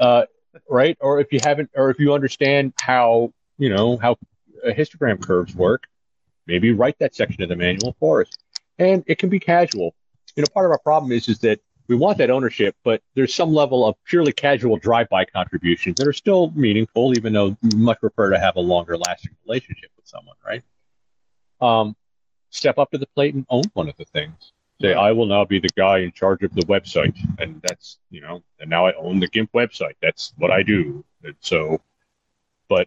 D: Uh, right? Or if you haven't, or if you understand how, you know, how uh, histogram curves work, maybe write that section of the manual for us. And it can be casual. You know, part of our problem is, is that we want that ownership, but there's some level of purely casual drive-by contributions that are still meaningful, even though much prefer to have a longer lasting relationship with someone, right? Um, step up to the plate and own one of the things. Say, I will now be the guy in charge of the website, and that's you know, and now I own the GIMP website. That's what I do. And so, but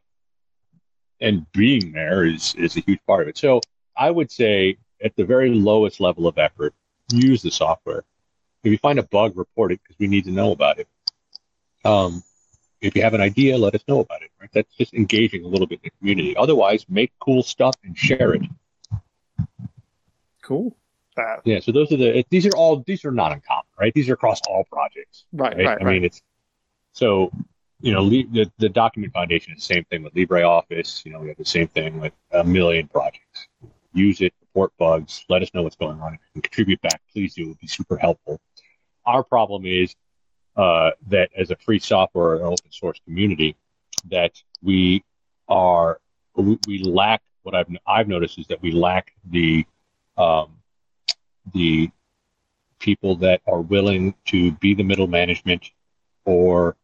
D: and being there is is a huge part of it. So I would say at the very lowest level of effort, use the software if you find a bug, report it because we need to know about it. Um, if you have an idea, let us know about it. Right? That's just engaging a little bit in the community. Otherwise, make cool stuff and share it.
A: Cool. That.
D: Yeah. So those are the. These are all. These are not uncommon, right? These are across all projects.
A: Right. Right.
D: right I
A: right.
D: mean, it's so. You know, the the document foundation is the same thing with LibreOffice. You know, we have the same thing with a million projects. Use it, report bugs, let us know what's going on. Can contribute back, please do. It would be super helpful. Our problem is uh, that as a free software and open source community, that we are we, lack what I've I've noticed is that we lack the um, the people that are willing to be the middle management or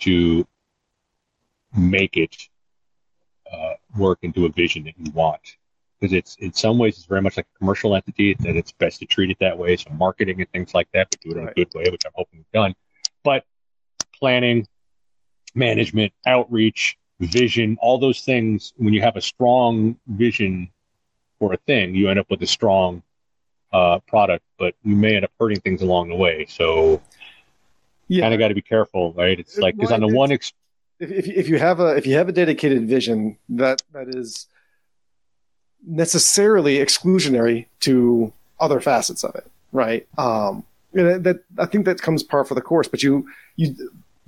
D: to make it uh, work into a vision that you want because it's in some ways it's very much like a commercial entity that it's best to treat it that way so marketing and things like that but do it in
A: Right.
D: a good way which i'm hoping we've done but planning management outreach vision all those things when you have a strong vision for a thing you end up with a strong uh, product but you may end up hurting things along the way so
A: yeah.
D: kind of got to be careful right it's like because on the one ex-
A: if, if, if you have a if you have a dedicated vision that that is necessarily exclusionary to other facets of it right? Um and that, i think that comes par for the course but you you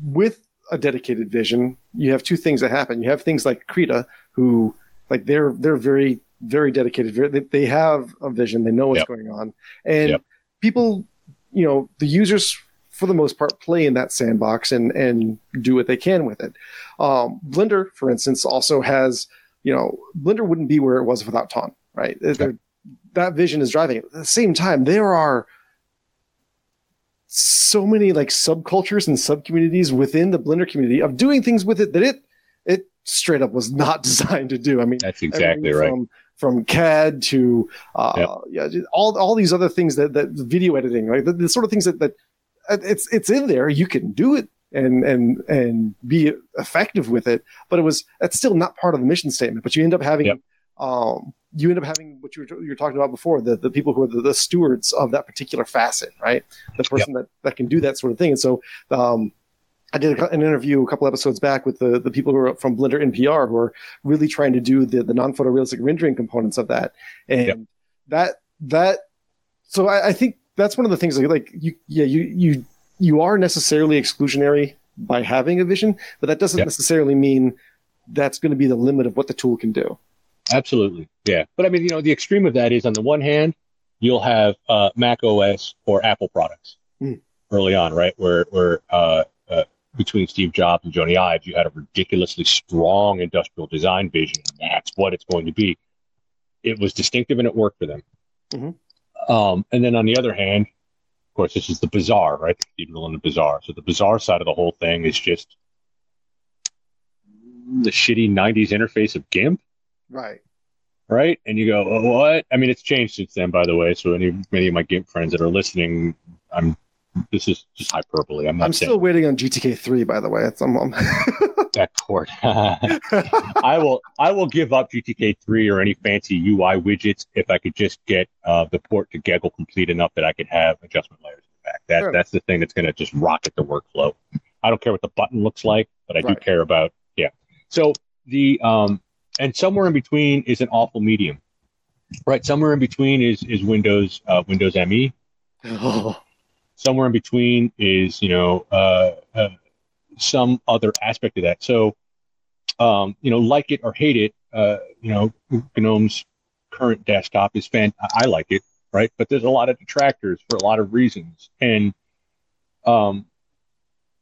A: with a dedicated vision you have two things that happen. You have things like krita who like they're they're very very dedicated. Very, they have a vision. They know what's
D: Yep.
A: going on. And
D: Yep.
A: people you know the users for the most part play in that sandbox and and do what they can with it. Um, blender for instance also has you know blender wouldn't be where it was without ton right They're- that vision is driving it at the same time there are so many like subcultures and subcommunities within the blender community of doing things with it that it it straight up was not designed to do i mean
D: that's exactly right
A: From, from CAD to uh,
D: Yep.
A: yeah, all all these other things that that video editing, right? The, the sort of things that that it's it's in there. You can do it and and and be effective with it, but it was that's still not part of the mission statement. But you end up having.
D: Yep.
A: Um, you end up having what you were, you were talking about before the, the people who are the, the stewards of that particular facet, right? The person that, that can do that sort of thing. And so, um, I did a- an interview a couple episodes back with the, the people who are from Blender NPR who are really trying to do the, the non photorealistic rendering components of that. And
D: Yep.
A: that, that, so I, I think that's one of the things like, like you, yeah, you, you, you are necessarily exclusionary by having a vision, but that doesn't
D: Yep.
A: necessarily mean that's going to be the limit of what the tool can do.
D: Absolutely. Yeah. But I mean, you know, the extreme of that is on the one hand, you'll have uh, Mac OS or Apple products
A: Hmm.
D: early on, right? Where, where uh, uh, between Steve Jobs and Joni Ives, you had a ridiculously strong industrial design vision. That's what it's going to be. It was distinctive and it worked for them.
A: Mhm.
D: Um, and then on the other hand, course, this is the bazaar, right? The cathedral and the bazaar. So the bazaar side of the whole thing is just the shitty 90s interface of GIMP
A: Right.
D: right? And you go, oh, what? I mean, it's changed since then, by the way. So any many of my GIMP friends that are listening, I'm this is just hyperbole. I'm not
A: I'm still waiting on GTK three, by the way. It's, I'm, I'm
D: that court. I will I will give up GTK three or any fancy UI widgets if I could just get uh, the port to GEGL complete enough that I could have adjustment layers in the back. That
A: Sure.
D: that's the thing that's going to just rocket the workflow. I don't care what the button looks like, but I do care about yeah. So the um and somewhere in between is an awful medium, right? Somewhere in between is is Windows uh, Windows ME.
A: oh,
D: Somewhere in between is you know uh, uh, some other aspect of that. So um, you know, like it or hate it, uh, you know, GNOME's current desktop is fan. I I like it, right? But there's a lot of detractors for a lot of reasons, and um,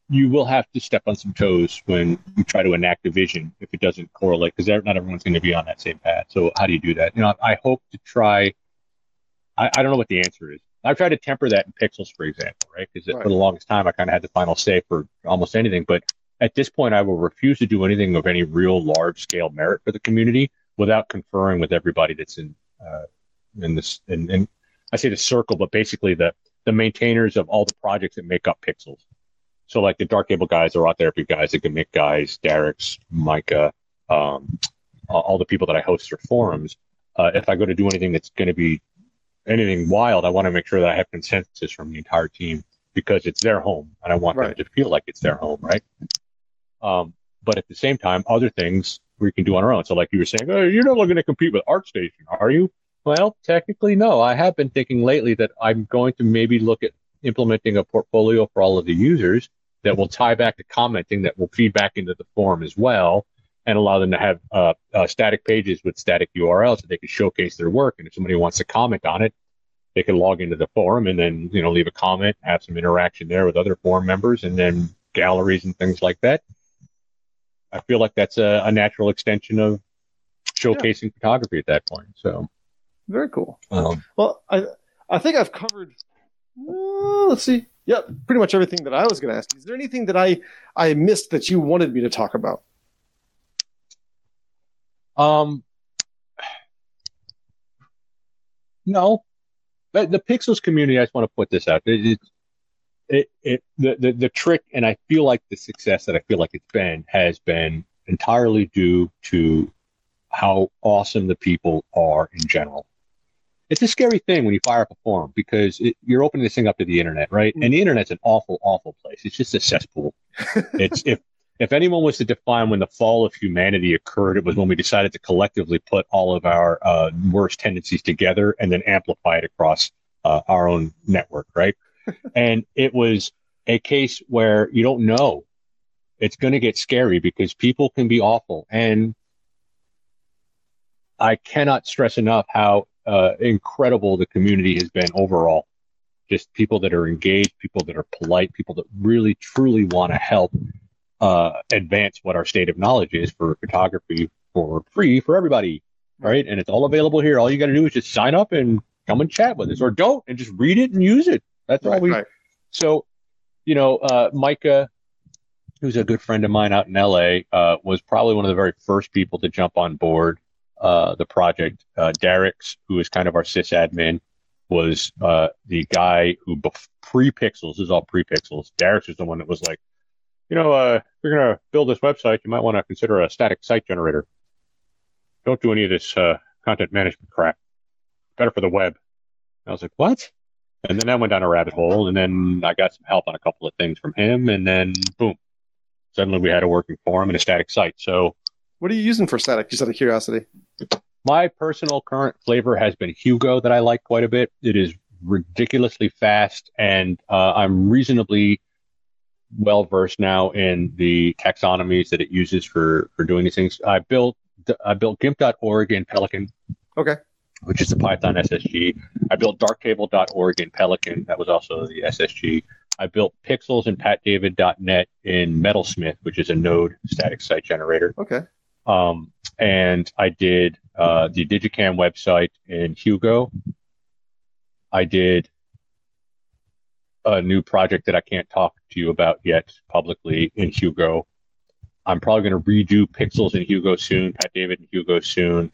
D: you will have to step on some toes when you try to enact a vision if it doesn't correlate, because not everyone's going to be on that same path. So how do you do that? You know, I hope to try. I, I don't know what the answer is. I've tried to temper that in Pixls, for example, right? Because
A: Right.
D: for the longest time, I kind of had the final say for almost anything. But at this point, I will refuse to do anything of any real large scale merit for the community without conferring with everybody that's in uh, in this. And, and I say the circle, but basically the the maintainers of all the projects that make up Pixls. So like the Darktable guys, the RawTherapee guys, the G'MIC guys, darix, Micah, um, all, all the people that I host their forums. Uh, if I go to do anything that's going to be anything wild, I want to make sure that I have consensus from the entire team because it's their home and I want
A: Right.
D: them to feel like it's their home, right? Um, but at the same time, other things we can do on our own. So like you were saying, oh, you're not going to compete with ArtStation, are you? Well, technically, no. I have been thinking lately that I'm going to maybe look at implementing a portfolio for all of the users that will tie back to commenting that will feed back into the forum as well and allow them to have uh, uh, static pages with static URLs that they can showcase their work. And if somebody wants to comment on it, they can log into the forum and then you know leave a comment, have some interaction there with other forum members, and then galleries and things like that. I feel like that's a, a natural extension of showcasing photography at that point. So,
A: very cool.
D: um,
A: Well, I I think I've covered. uh, let's see. Yep, pretty much everything that I was going to ask. Is there anything that I I missed that you wanted me to talk about?
D: Um, no, but the Pixls community. I just want to put this out. It, it, it, the, the the trick, and I feel like the success that I feel like it's been has been entirely due to how awesome the people are in general. It's a scary thing when you fire up a forum because it, you're opening this thing up to the internet, right? And the internet's an awful, awful place. It's just a cesspool. it's if if anyone was to define when the fall of humanity occurred, it was when we decided to collectively put all of our uh, worst tendencies together and then amplify it across uh, our own network, right? and it was a case where you don't know. It's going to get scary because people can be awful. And I cannot stress enough how uh, incredible the community has been overall. Just people that are engaged, people that are polite, people that really, truly want to help uh, advance what our state of knowledge is for photography for free for everybody, right? And it's all available here. All you got to do is just sign up and come and chat with us, or don't and just read it and use it. That's all we.
A: right.
D: So, you know, uh, Micah, who's a good friend of mine out in LA, uh, was probably one of the very first people to jump on board uh, the project. Uh, darix, who is kind of our sysadmin, was uh, the guy who bef- pre-pixls this is all pre-pixls. darix was the one that was like, you know, uh, if you're gonna build this website, you might want to consider a static site generator. Don't do any of this uh, content management crap. Better for the web. I was like, what? And then I went down a rabbit hole, and then I got some help on a couple of things from him, and then boom, suddenly we had a working forum and a static site. So
A: What are you using for static? Just out of curiosity.
D: my personal current flavor has been Hugo that I like quite a bit. It is ridiculously fast, and uh, I'm reasonably well versed now in the taxonomies that it uses for for doing these things. I built I built GIMP.org in Pelican.
A: Okay.
D: Which is the Python SSG. I built darktable.org in Pelican. That was also the SSG. I built pixls and patdavid.net in Metalsmith, which is a node static site generator.
A: Okay.
D: Um, and I did uh, the digiKam website in Hugo. I did a new project that I can't talk to you about yet publicly in Hugo. I'm probably going to redo Pixls in Hugo soon, Pat David in Hugo soon,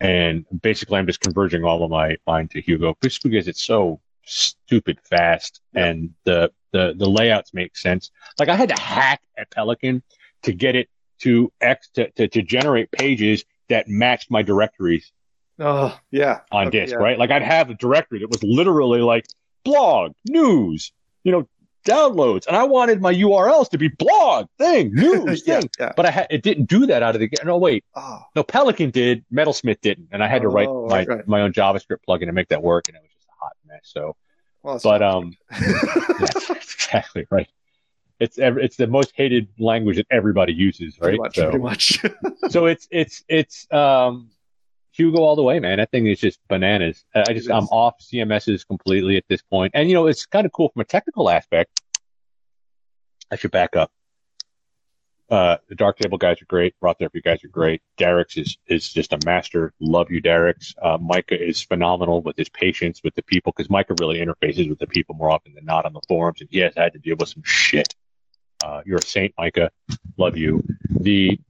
D: and basically I'm just converging all of my mine to Hugo just because it's so stupid fast,
A: Yeah.
D: and the the the layouts make sense. Like I had to hack at Pelican to get it to X to to, to generate pages that matched my directories
A: Oh, yeah.
D: on
A: Okay,
D: disk,
A: yeah.
D: right? Like I'd have a directory that was literally like blog, news, you know, downloads, and I wanted my URLs to be blog, thing, news,
A: yeah,
D: thing.
A: yeah.
D: But I had it didn't do that out of the gate. No, wait,
A: Oh,
D: no, Pelican did, Metalsmith didn't, and I had to write
A: Oh,
D: my
A: right,
D: my own JavaScript plugin to make that work, and it was just a hot mess. So,
A: well,
D: but um, that's exactly right. It's ev- it's the most hated language that everybody uses,
A: pretty
D: right?
A: much,
D: So-
A: pretty much.
D: so it's it's it's um Hugo all the way, man. That thing is just bananas. I just I'm off CMSs completely at this point, and you know it's kind of cool from a technical aspect. I should back up. Uh, the Darktable guys are great. RawTherapee guys are great. darix is is just a master. Love you, darix. Uh, Micah is phenomenal with his patience with the people because Micah really interfaces with the people more often than not on the forums, and he has had to deal with some shit. Uh, you're a saint, Micah. Love you. The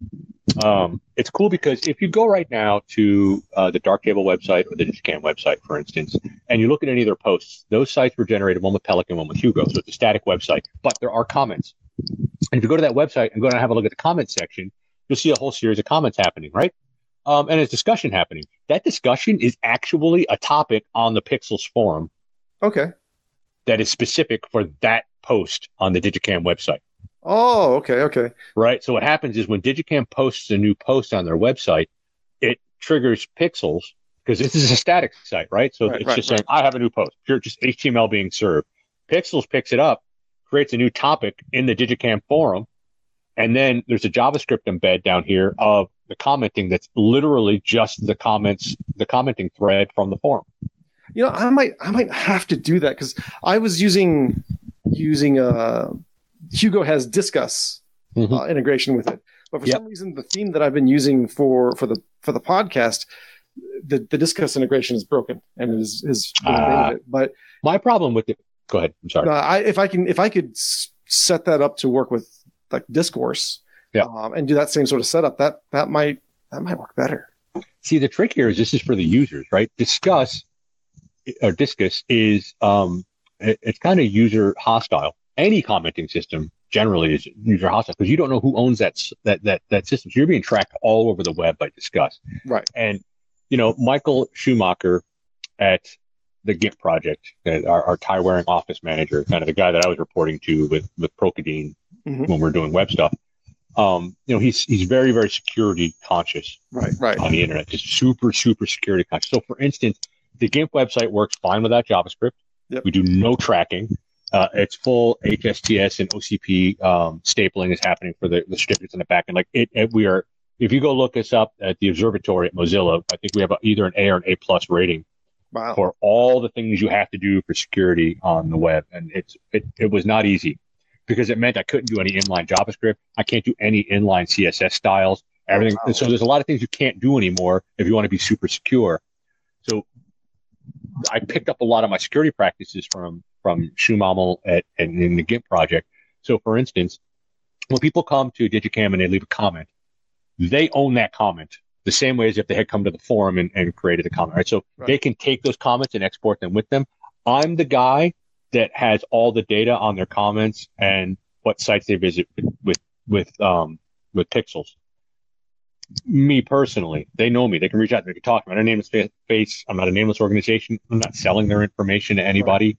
D: um, it's cool because if you go right now to uh, the Darktable website or the digiKam website, for instance, and you look at any of their posts, those sites were generated one with Pelican, one with Hugo, so it's a static website, but there are comments. And if you go to that website and go and have a look at the comments section, you'll see a whole series of comments happening, right? Um, and there's discussion happening. That discussion is actually a topic on the Pixls forum
A: okay.
D: that is specific for that post on the digiKam website
A: Oh, okay, okay.
D: right? So what happens is when digiKam posts a new post on their website, it triggers pixls because this is a static site, right? So
A: Right,
D: it's
A: right,
D: just saying, I have a new post. Pure just HTML being served. Pixls picks it up, creates a new topic in the digiKam forum, and then there's a JavaScript embed down here of the commenting that's literally just the comments, the commenting thread from the forum.
A: You know, I might, I might have to do that because I was using, using uh, Hugo has Disqus
D: Mhm.
A: uh, integration with it, but for
D: Yep.
A: some reason, the theme that I've been using for for the for the podcast, the the Disqus integration is broken and is is
D: Ah.
A: but
D: My problem with it, go ahead. I'm sorry.
A: Uh, I, if I can, if I could set that up to work with like discourse,
D: Yeah.
A: um, and do that same sort of setup, that that might that might work better.
D: See, the trick here is this is for the users, right? Disqus or Disqus is um, it- it's kind of user hostile. Any commenting system generally is user hostile because you don't know who owns that that that that system. So you're being tracked all over the web by Disqus.
A: Right.
D: And you know, Michael Schumacher at the GIMP project, uh, our, our tie wearing office manager, kind of the guy that I was reporting to with with Prokoudine
A: Mhm.
D: when we're doing web stuff. Um, you know, he's he's very very security conscious
A: Right. Right.
D: on the internet, just super, super security conscious. So, for instance, the GIMP website works fine without JavaScript.
A: Yep.
D: We do no tracking. Uh, it's full HSTS and OCSP um, stapling is happening for the, the certificates in the back. And like it, it, we are, if you go look us up at the observatory at Mozilla, I think we have a, either an A or an A plus rating
A: Wow.
D: for all the things you have to do for security on the web. And it's it, it was not easy because it meant I couldn't do any inline JavaScript. I can't do any inline CSS styles. Everything.
A: wow.
D: And so there's a lot of things you can't do anymore if you want to be super secure. So I picked up a lot of my security practices from from Schumammel at and in the GIMP project. So for instance, when people come to digiKam and they leave a comment, they own that comment the same way as if they had come to the forum and, and created a comment, right? So
A: Right.
D: they can take those comments and export them with them. I'm the guy that has all the data on their comments and what sites they visit with with with, um, with pixls. Me personally, they know me. They can reach out. They can talk. I'm not a nameless fa- face. I'm not a nameless organization. I'm not selling their information to anybody,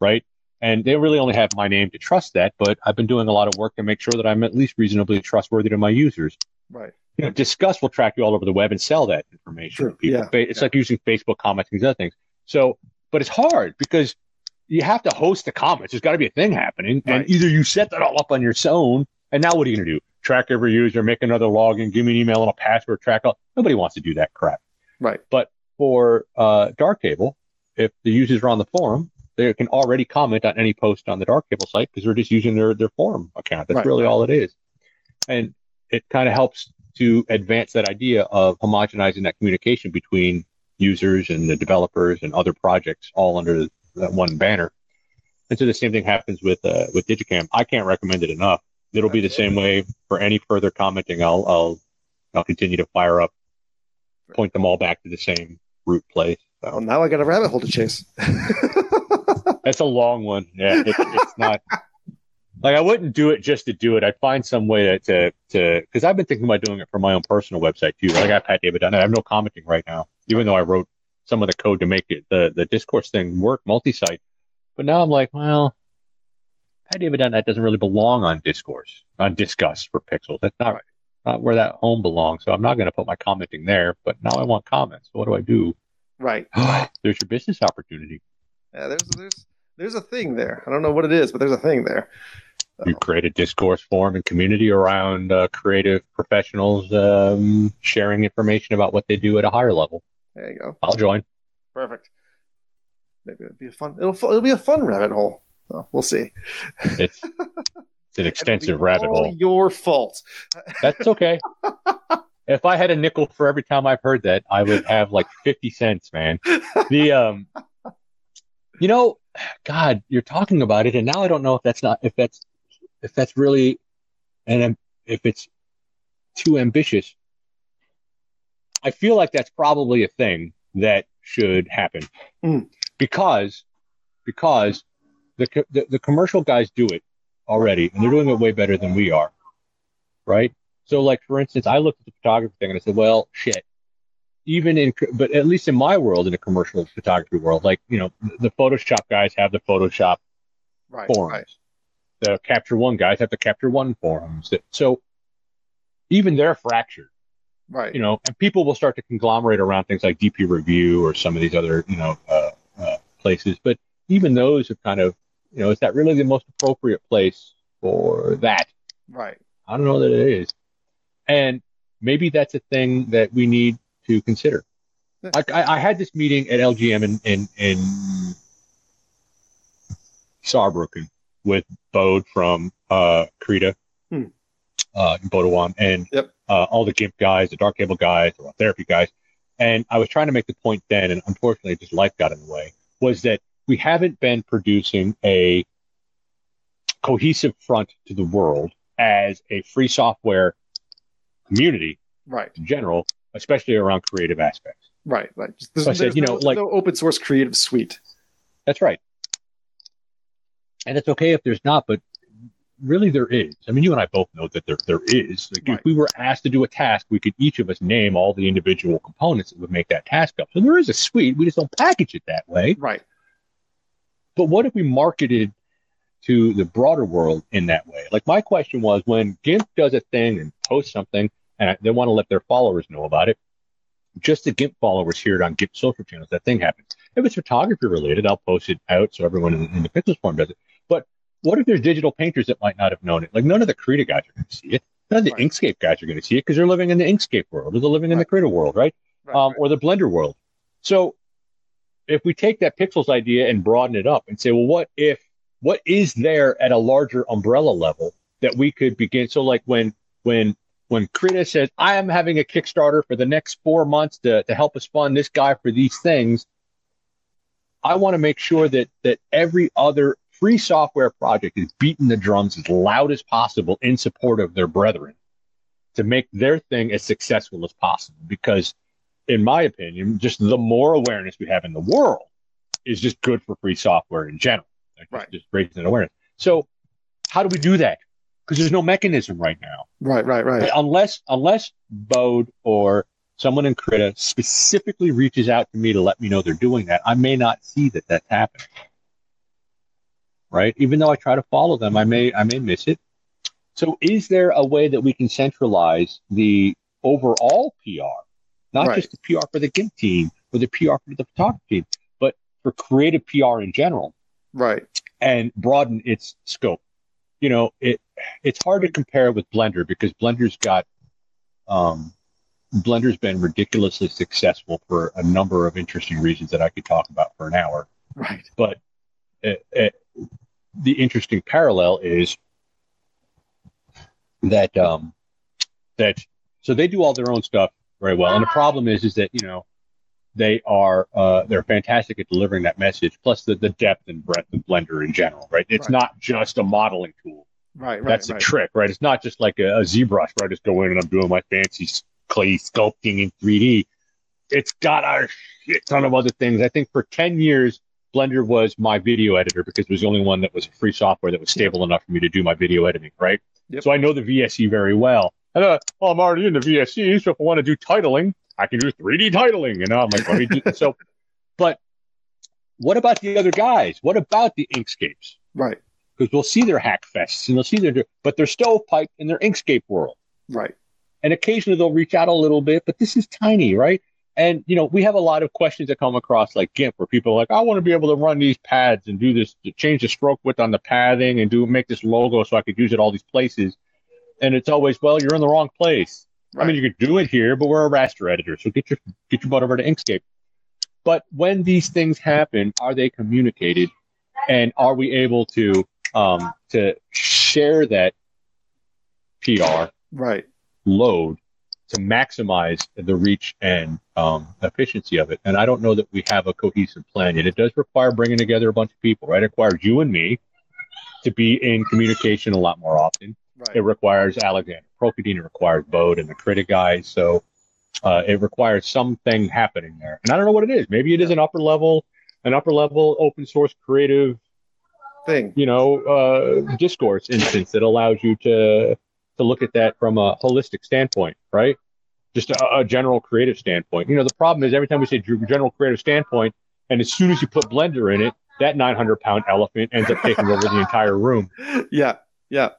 D: right? And they really only have my name to trust that. But I've been doing a lot of work to make sure that I'm at least reasonably trustworthy to my users
A: Right.
D: you know, Disqus will track you all over the web and sell that information.
A: True.
D: to People.
A: Yeah.
D: It's
A: Yeah.
D: like using Facebook comments and these other things. So, but it's hard because you have to host the comments. There's got to be a thing happening,
A: Right.
D: and either you set that all up on your own, and now what are you going to do? Track every user, make another login, give me an email and a password, track all. Nobody wants to do that crap.
A: Right.
D: But for uh, Darktable, if the users are on the forum, they can already comment on any post on the Darktable site because they're just using their their forum account. That's
A: Right,
D: really
A: right.
D: all it is, and it kind of helps to advance that idea of homogenizing that communication between users and the developers and other projects all under that one banner. And so the same thing happens with uh, with digiKam. I can't recommend it enough. It'll be the same way for any further commenting. I'll I'll I'll continue to fire up, point them all back to the same root place.
A: Well, now I got a rabbit hole to chase.
D: That's a long one. Yeah, it's, it's not. Like I wouldn't do it just to do it. I'd find some way to to to because I've been thinking about doing it for my own personal website too. Like I got Pat David done. I have no commenting right now, even though I wrote some of the code to make it the the discourse thing work multi-site. But now I'm like, well, Pat David done that doesn't really belong on discourse on discuss for pixels. That's not not where that home belongs. So I'm not going to put my commenting there. But now I want comments. So what do I do?
A: Right.
D: There's your business opportunity.
A: Yeah, there's there's there's a thing there. I don't know what it is, but there's a thing there.
D: You create a discourse forum and community around uh, creative professionals um, sharing information about what they do at a higher level.
A: There you go.
D: I'll join.
A: Perfect. Maybe it'll be a fun. It'll it'll be a fun rabbit hole. So we'll see.
D: It's it's an extensive rabbit hole.
A: Your fault.
D: That's okay. if I had a nickel for every time I've heard that, I would have like fifty cents, man. The um, you know, God, you're talking about it, and now I don't know if that's not if that's if that's really, and if it's too ambitious. I feel like that's probably a thing that should happen
A: Mm.
D: because because the, the the commercial guys do it already, and they're doing it way better than we are, right? So, like for instance, I looked at the photography thing and I said, well, shit. Even in, but at least in my world, in a commercial photography world, like you know, the Photoshop guys have the Photoshop
A: Right.
D: forums.
A: Right.
D: The Capture One guys have the Capture One forums. So even they're fractured,
A: Right.
D: you know, and people will start to conglomerate around things like DP Review or some of these other, you know, uh, uh, places. But even those have kind of, you know, is that really the most appropriate place for that?
A: Right.
D: I don't know that it is. And maybe that's a thing that we need to consider. I, I, I had this meeting at LGM in, in, in Saarbrücken with Bode from uh, Krita,
A: Hmm.
D: uh, in Boudewijn, and
A: Yep.
D: uh, all the GIMP guys, the Darktable guys, the Therapy guys. And I was trying to make the point then, and unfortunately, just life got in the way, was that we haven't been producing a cohesive front to the world as a free software community
A: Right.
D: in general, especially around creative aspects.
A: Right. Right. There's,
D: So I said, you know,
A: no,
D: like-
A: no open source creative suite.
D: That's right. And it's okay if there's not, but really there is. I mean, you and I both know that there there is. Like
A: Right.
D: if we were asked to do a task, we could each of us name all the individual components that would make that task up. So there is a suite. We just don't package it that way.
A: Right.
D: But what if we marketed to the broader world in that way? Like my question was when GIMP does a thing and posts something and they want to let their followers know about it, just the GIMP followers hear it on GIMP social channels, that thing happens. If it's photography related, I'll post it out so everyone in, in the Pixls forum does it. But what if there's digital painters that might not have known it? Like none of the Krita guys are going to see it. None of the
A: Right.
D: Inkscape guys are going to see it because they're living in the Inkscape world or they're living in the Krita world, right?
A: Right.
D: um,
A: right.
D: or the Blender world. So if we take that pixls idea and broaden it up and say, well, what if, what is there at a larger umbrella level that we could begin? So like when, when, when Krita says, I am having a Kickstarter for the next four months to, to help us fund this guy for these things. I want to make sure that, that every other free software project is beating the drums as loud as possible in support of their brethren to make their thing as successful as possible. Because in my opinion, just the more awareness we have in the world is just good for free software in general. Like,
A: Right.
D: Just raising awareness. So how do we do that? Because there's no mechanism right now.
A: right. Right. Right.
D: Unless unless Bode or someone in Krita specifically reaches out to me to let me know they're doing that, I may not see that that's happening. Right? Even though I try to follow them, I may I may miss it. So is there a way that we can centralize the overall PR, not
A: Right.
D: just the PR for the GIMP team or the PR for the photography team, but for creative PR in general?
A: Right.
D: and broaden its scope. You know, it it's hard to compare with Blender because Blender's got um, Blender's been ridiculously successful for a number of interesting reasons that I could talk about for an hour.
A: Right.
D: But it, it, the interesting parallel is that um, that so they do all their own stuff very well, and the problem is is that you know they are uh, they're fantastic at delivering that message. Plus the, the depth and breadth of Blender in general, right? It's
A: Right.
D: not just a modeling tool.
A: Right. Right.
D: That's
A: right.
D: the trick, right? It's not just like a, a ZBrush where I just go in and I'm doing my fancy clay sculpting in 3D. It's got a shit ton of other things. I think for 10 years, Blender was my video editor because it was the only one that was free software that was stable enough for me to do my video editing, right?
A: Yep.
D: So I know the VSE very well. And uh, well, I'm already in the VSE, so if I want to do titling, I can do 3D titling. And I'm like, let me do so. But what about the other guys? What about the Inkscapes?
A: Right.
D: Because we'll see their hack fests and they'll see their, but they're stovepipe in their Inkscape world.
A: Right.
D: And occasionally they'll reach out a little bit, but this is tiny, right? And you know, we have a lot of questions that come across like GIMP, where people are like, I want to be able to run these pads and do this, to change the stroke width on the padding and do make this logo so I could use it all these places. And it's always, well, you're in the wrong place. I mean, you could do it here, but we're a raster editor, so get your get your butt over to Inkscape. But when these things happen, are they communicated, and are we able to um, to share that PR
A: Right.
D: load to maximize the reach and um, efficiency of it. And I don't know that we have a cohesive plan yet. It does require bringing together a bunch of people, right? It requires you and me to be in communication a lot more often.
A: Right.
D: It requires Alexandre Prokoudine, it requires Bode and the Krita guys. So uh, it requires something happening there. And I don't know what it is. Maybe it is an upper level, an upper level open source creative
A: Thing.
D: you know, uh, discourse instance that allows you to to look at that from a holistic standpoint, right? Just a, a general creative standpoint. You know, the problem is every time we say general creative standpoint, and as soon as you put Blender in it, that 900 pound elephant ends up taking over the entire room.
A: Yeah. Yeah.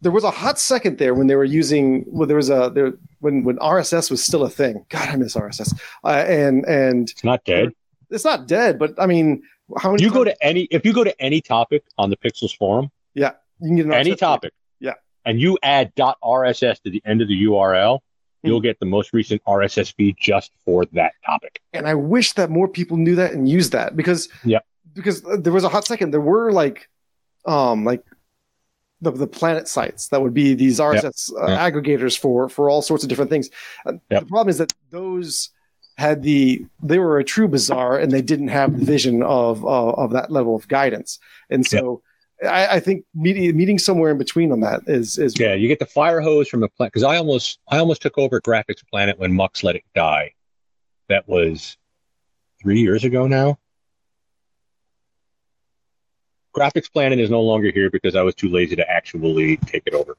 A: There was a hot second there when they were using. Well, there was a there when when RSS was still a thing. God, I miss RSS. Uh, and and
D: It's not dead.
A: it's not dead, but I mean, how many?
D: You go to any if you go to any topic on the Pixls forum,
A: yeah. You can get an
D: any topic,
A: Yeah.
D: and you add .rss to the end of the URL,
A: Hmm.
D: you'll get the most recent RSS feed just for that topic.
A: and I wish that more people knew that and used that because
D: Yeah.
A: because there was a hot second there were like um like the the planet sites that would be these RSS uh,
D: Yeah.
A: aggregators for for all sorts of different things. Uh,
D: Yep.
A: The problem is that those had the they were a true bazaar and they didn't have the vision of uh, of that level of guidance, and so. I, I think meeting meeting somewhere in between on that is is
D: Yeah, you get the fire hose from the planet because I almost I almost took over Graphics Planet when Mux let it die. That was three years ago now. Graphics Planet is no longer here because I was too lazy to actually take it over.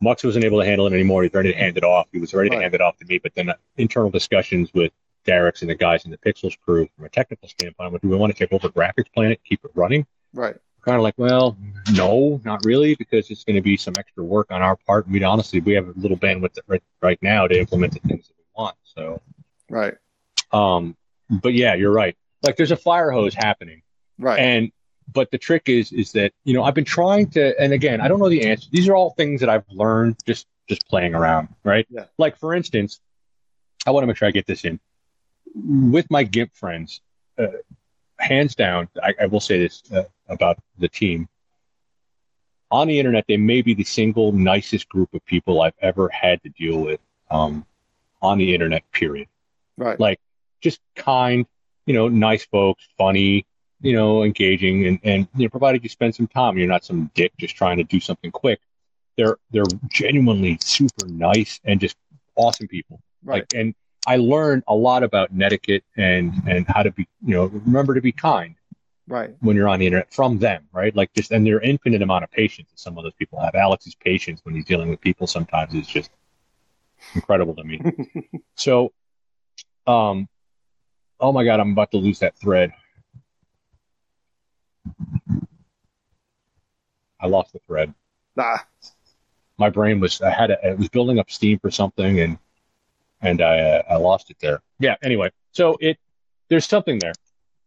D: Mux wasn't able to handle it anymore. He's ready to hand it off. He was ready to hand it off to me, but then uh, internal discussions with darix and the guys in the Pixls crew from a technical standpoint, do we want to take over Graphics Planet, keep it running?
A: right.
D: kind of like, well, no, not really, because it's going to be some extra work on our part. And we honestly, we have a little bandwidth right, right now to implement the things that we want. So,
A: Right.
D: um, but yeah, you're right. Like there's a fire hose happening,
A: Right.
D: and but the trick is, is that you know I've been trying to, and again, I don't know the answer. These are all things that I've learned just just playing around, right?
A: Yeah.
D: Like for instance, I want to make sure I get this in with my GIMP friends. Uh, hands down, I, I will say this uh, about the team. On the internet, they may be the single nicest group of people I've ever had to deal with um, on the internet, period.
A: right.
D: Like, just kind, you know, nice folks, funny, you know, engaging, and, and you know, provided you spend some time, you're not some dick just trying to do something quick. They're they're genuinely super nice and just awesome people.
A: right.
D: Like, and I learned a lot about netiquette and and how to be, you know, remember to be kind
A: right.
D: when you're on the internet from them, right? Like just and their infinite amount of patience that some of those people have. Alex's patience when he's dealing with people sometimes is just incredible to me. so, um, oh my god, I'm about to lose that thread. I lost the thread.
A: Nah.
D: My brain was I had a, it was building up steam for something and and I uh, I lost it there. Yeah. Anyway, so it there's something there.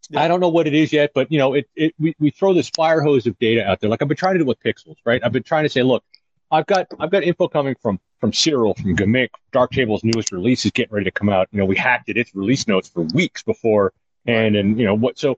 A: Yeah.
D: I don't know what it is yet, but you know, it, it we, we throw this fire hose of data out there. Like I've been trying to do with pixls, right? I've been trying to say, look, I've got I've got info coming from from Siril, from G'MIC, Darktable's newest release is getting ready to come out. You know, we hacked it, its release notes for weeks before and and you know what so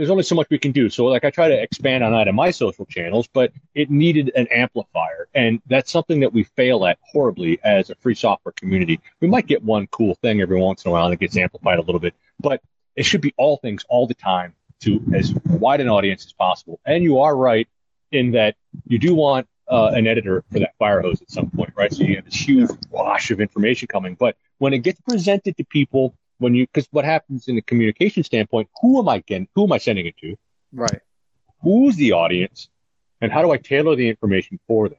D: there's only so much we can do. So like I try to expand on that in my social channels, but it needed an amplifier. And that's something that we fail at horribly as a free software community. We might get one cool thing every once in a while and it gets amplified a little bit, but it should be all things all the time to as wide an audience as possible. And you are right in that you do want uh, an editor for that fire hose at some point, right? So you have this huge wash of information coming, but when it gets presented to people when you because what happens in a communication standpoint, who am I getting? Who am I sending it to?
A: Right.
D: Who's the audience? And how do I tailor the information for them?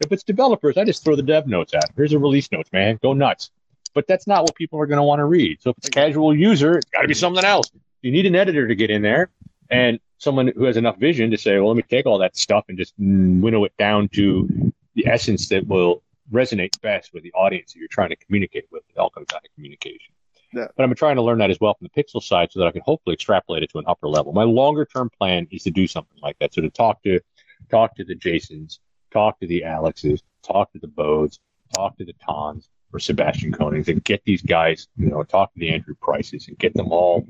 D: If it's developers, I just throw the dev notes at. 'em. Here's a release notes, man. Go nuts. But that's not what people are going to want to read. So if it's a casual user, it's got to be something else. You need an editor to get in there and someone who has enough vision to say, well, let me take all that stuff and just winnow it down to the essence that will resonate best with the audience that you're trying to communicate with. It all comes down to communication.
A: Yeah.
D: But I'm trying to learn that as well from the pixel side so that I can hopefully extrapolate it to an upper level. My longer term plan is to do something like that. So to talk to talk to the Jasons, talk to the Alexes, talk to the Bodes, talk to the Tons or Sebastian Konings and get these guys, you know, talk to the Andrew Prices and get them all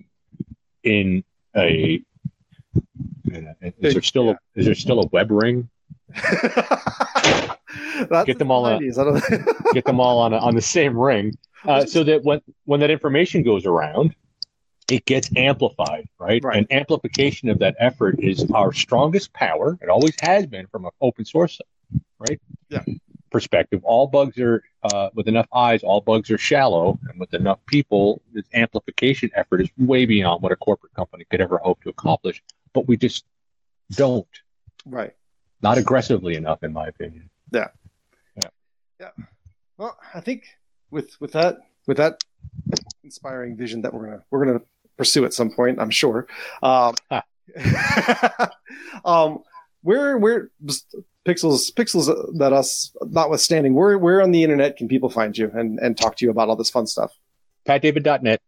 D: in a in a- is there still a, is there still a web ring?
A: That's
D: Get them all
A: the
D: out.
A: 90s. I don't
D: Get them all on a, on the same ring, uh, so that when when that information goes around, it gets amplified, right?
A: Right.
D: And amplification of that effort is our strongest power. It always has been from an open source, right?
A: Yeah.
D: Perspective. All bugs are uh, with enough eyes. All bugs are shallow, and with enough people, this amplification effort is way beyond what a corporate company could ever hope to accomplish. But we just don't,
A: right.
D: Not aggressively enough, in my opinion. Yeah. Yeah. Yeah.
A: Well, I think with with that with that inspiring vision that we're gonna we're gonna pursue at some point, I'm sure. Um, um where where pixls pixels that us notwithstanding, where where on the internet can people find you and and talk to you about all this fun stuff?
D: patdavid.net,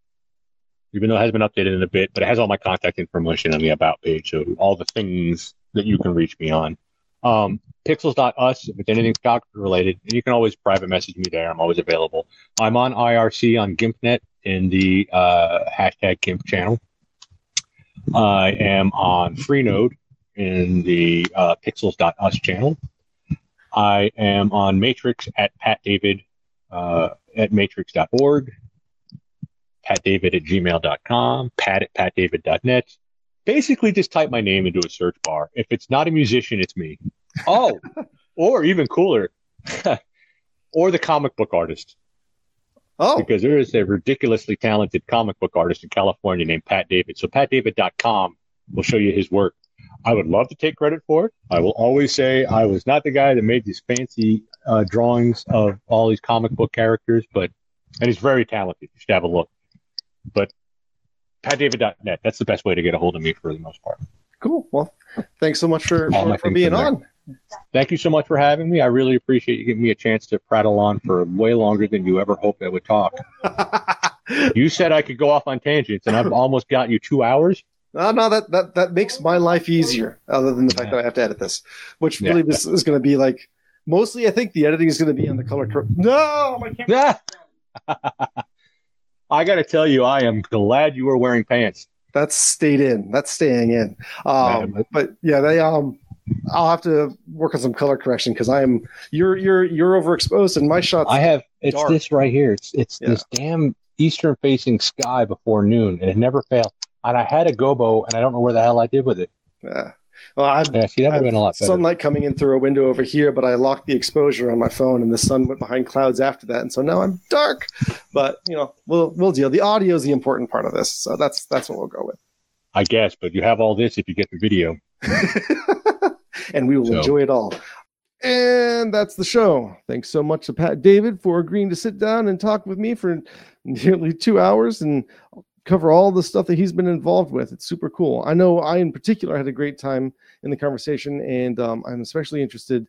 D: even though it has been updated in a bit, but it has all my contact information on the about page. So all the things that you can reach me on. Um, pixls.us, if it's anything stock related, and you can always private message me there. I'm always available. I'm on IRC on GIMPnet in the uh, hashtag GIMP channel. I am on Freenode in the uh, pixls.us channel. I am on Matrix at Pat David uh, at matrix.org patdavid at gmail.com, pat at patdavid.net. Basically, just type my name into a search bar. If it's not a musician, it's me. Oh, or even cooler, or the comic book artist,
A: Oh,
D: because there is a ridiculously talented comic book artist in California named Pat David. So, patdavid.com will show you his work. I would love to take credit for it. I will always say I was not the guy that made these fancy uh, drawings of all these comic book characters, but and he's very talented. You should have a look. But patdavid.net, that's the best way to get a hold of me for the most part.
A: cool. Well, thanks so much for for, for being on.
D: Thank you so much for having me. I really appreciate you giving me a chance to prattle on for way longer than you ever hoped I would talk. You said I could go off on tangents, and I've almost got you two hours.
A: No, no, that, that that makes my life easier. Other than the fact that I have to edit this, which
D: Yeah.
A: really this is going to be like mostly. I think the editing is going to be on the color. Cor- no, my camera.
D: I got to tell you, I am glad you were wearing pants.
A: That's stayed in. That's staying in. Um,
D: Man.
A: but yeah, they um, I'll have to work on some color correction because I'm you're you're you're overexposed and my shots.
D: I have it's
A: dark.
D: this right here. It's it's
A: Yeah.
D: this damn eastern facing sky before noon, and it never failed. And I had a gobo, and I don't know where the hell I did with it.
A: Yeah. Well, I've,
D: Yeah, see, that would have been a lot better.
A: sunlight coming in through a window over here, but I locked the exposure on my phone, and the sun went behind clouds after that, and so now I'm dark. But you know, we'll we'll deal. The audio is the important part of this, so that's that's what we'll go with.
D: I guess, but you have all this if you get the video.
A: and we will
D: So-
A: enjoy it all. And that's the show. Thanks so much to Pat David for agreeing to sit down and talk with me for nearly two hours and cover all the stuff that he's been involved with. It's super cool. I know I, in particular, had a great time in the conversation, and um, I'm especially interested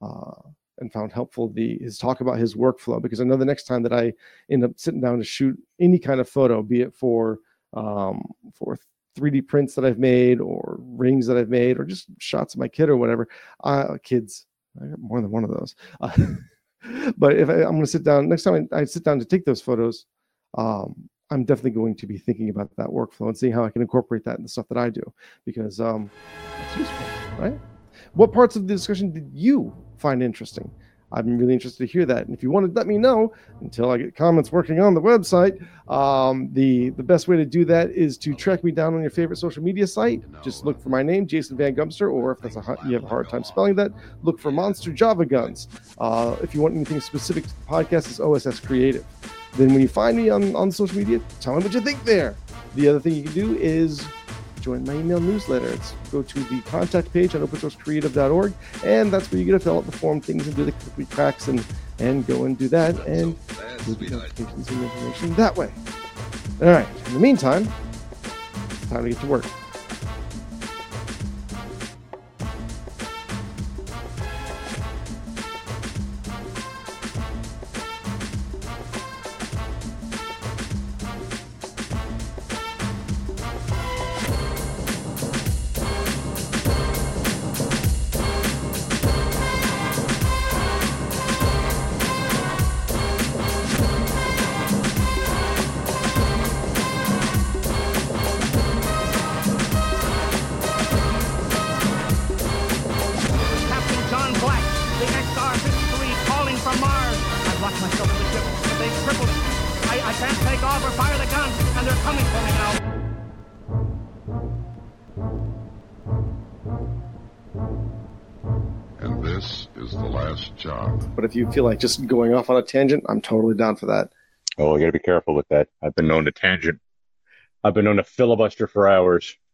A: uh, and found helpful the his talk about his workflow because I know the next time that I end up sitting down to shoot any kind of photo, be it for um, for 3D prints that I've made or rings that I've made or just shots of my kid or whatever. Uh, kids, I got more than one of those. Uh, but if I, I'm going to sit down next time I, I sit down to take those photos, um, I'm definitely going to be thinking about that workflow and seeing how I can incorporate that in the stuff that I do because um, it's useful, right? What parts of the discussion did you find interesting? I'm really interested to hear that. And if you want to let me know until I get comments working on the website, um, the the best way to do that is to track me down on your favorite social media site. Just look for my name, Jason Van Gumster, or if that's a you have a hard time spelling that, look for Monster Java Guns. Uh, if you want anything specific to the podcast, it's OSS Creative. Then when you find me on, on social media, tell me what you think there. The other thing you can do is join my email newsletter. It's go to the contact page on opensourcecreative.org, and that's where you get to fill out the form things and do the cookie cracks and and go and do that and you'll get notifications and information that way. All right. In the meantime, it's time to get to work. Feel like just going off on a tangent, I'm totally down for that.
D: Oh, you got to be careful with that. I've been known to tangent. I've been known to filibuster for hours.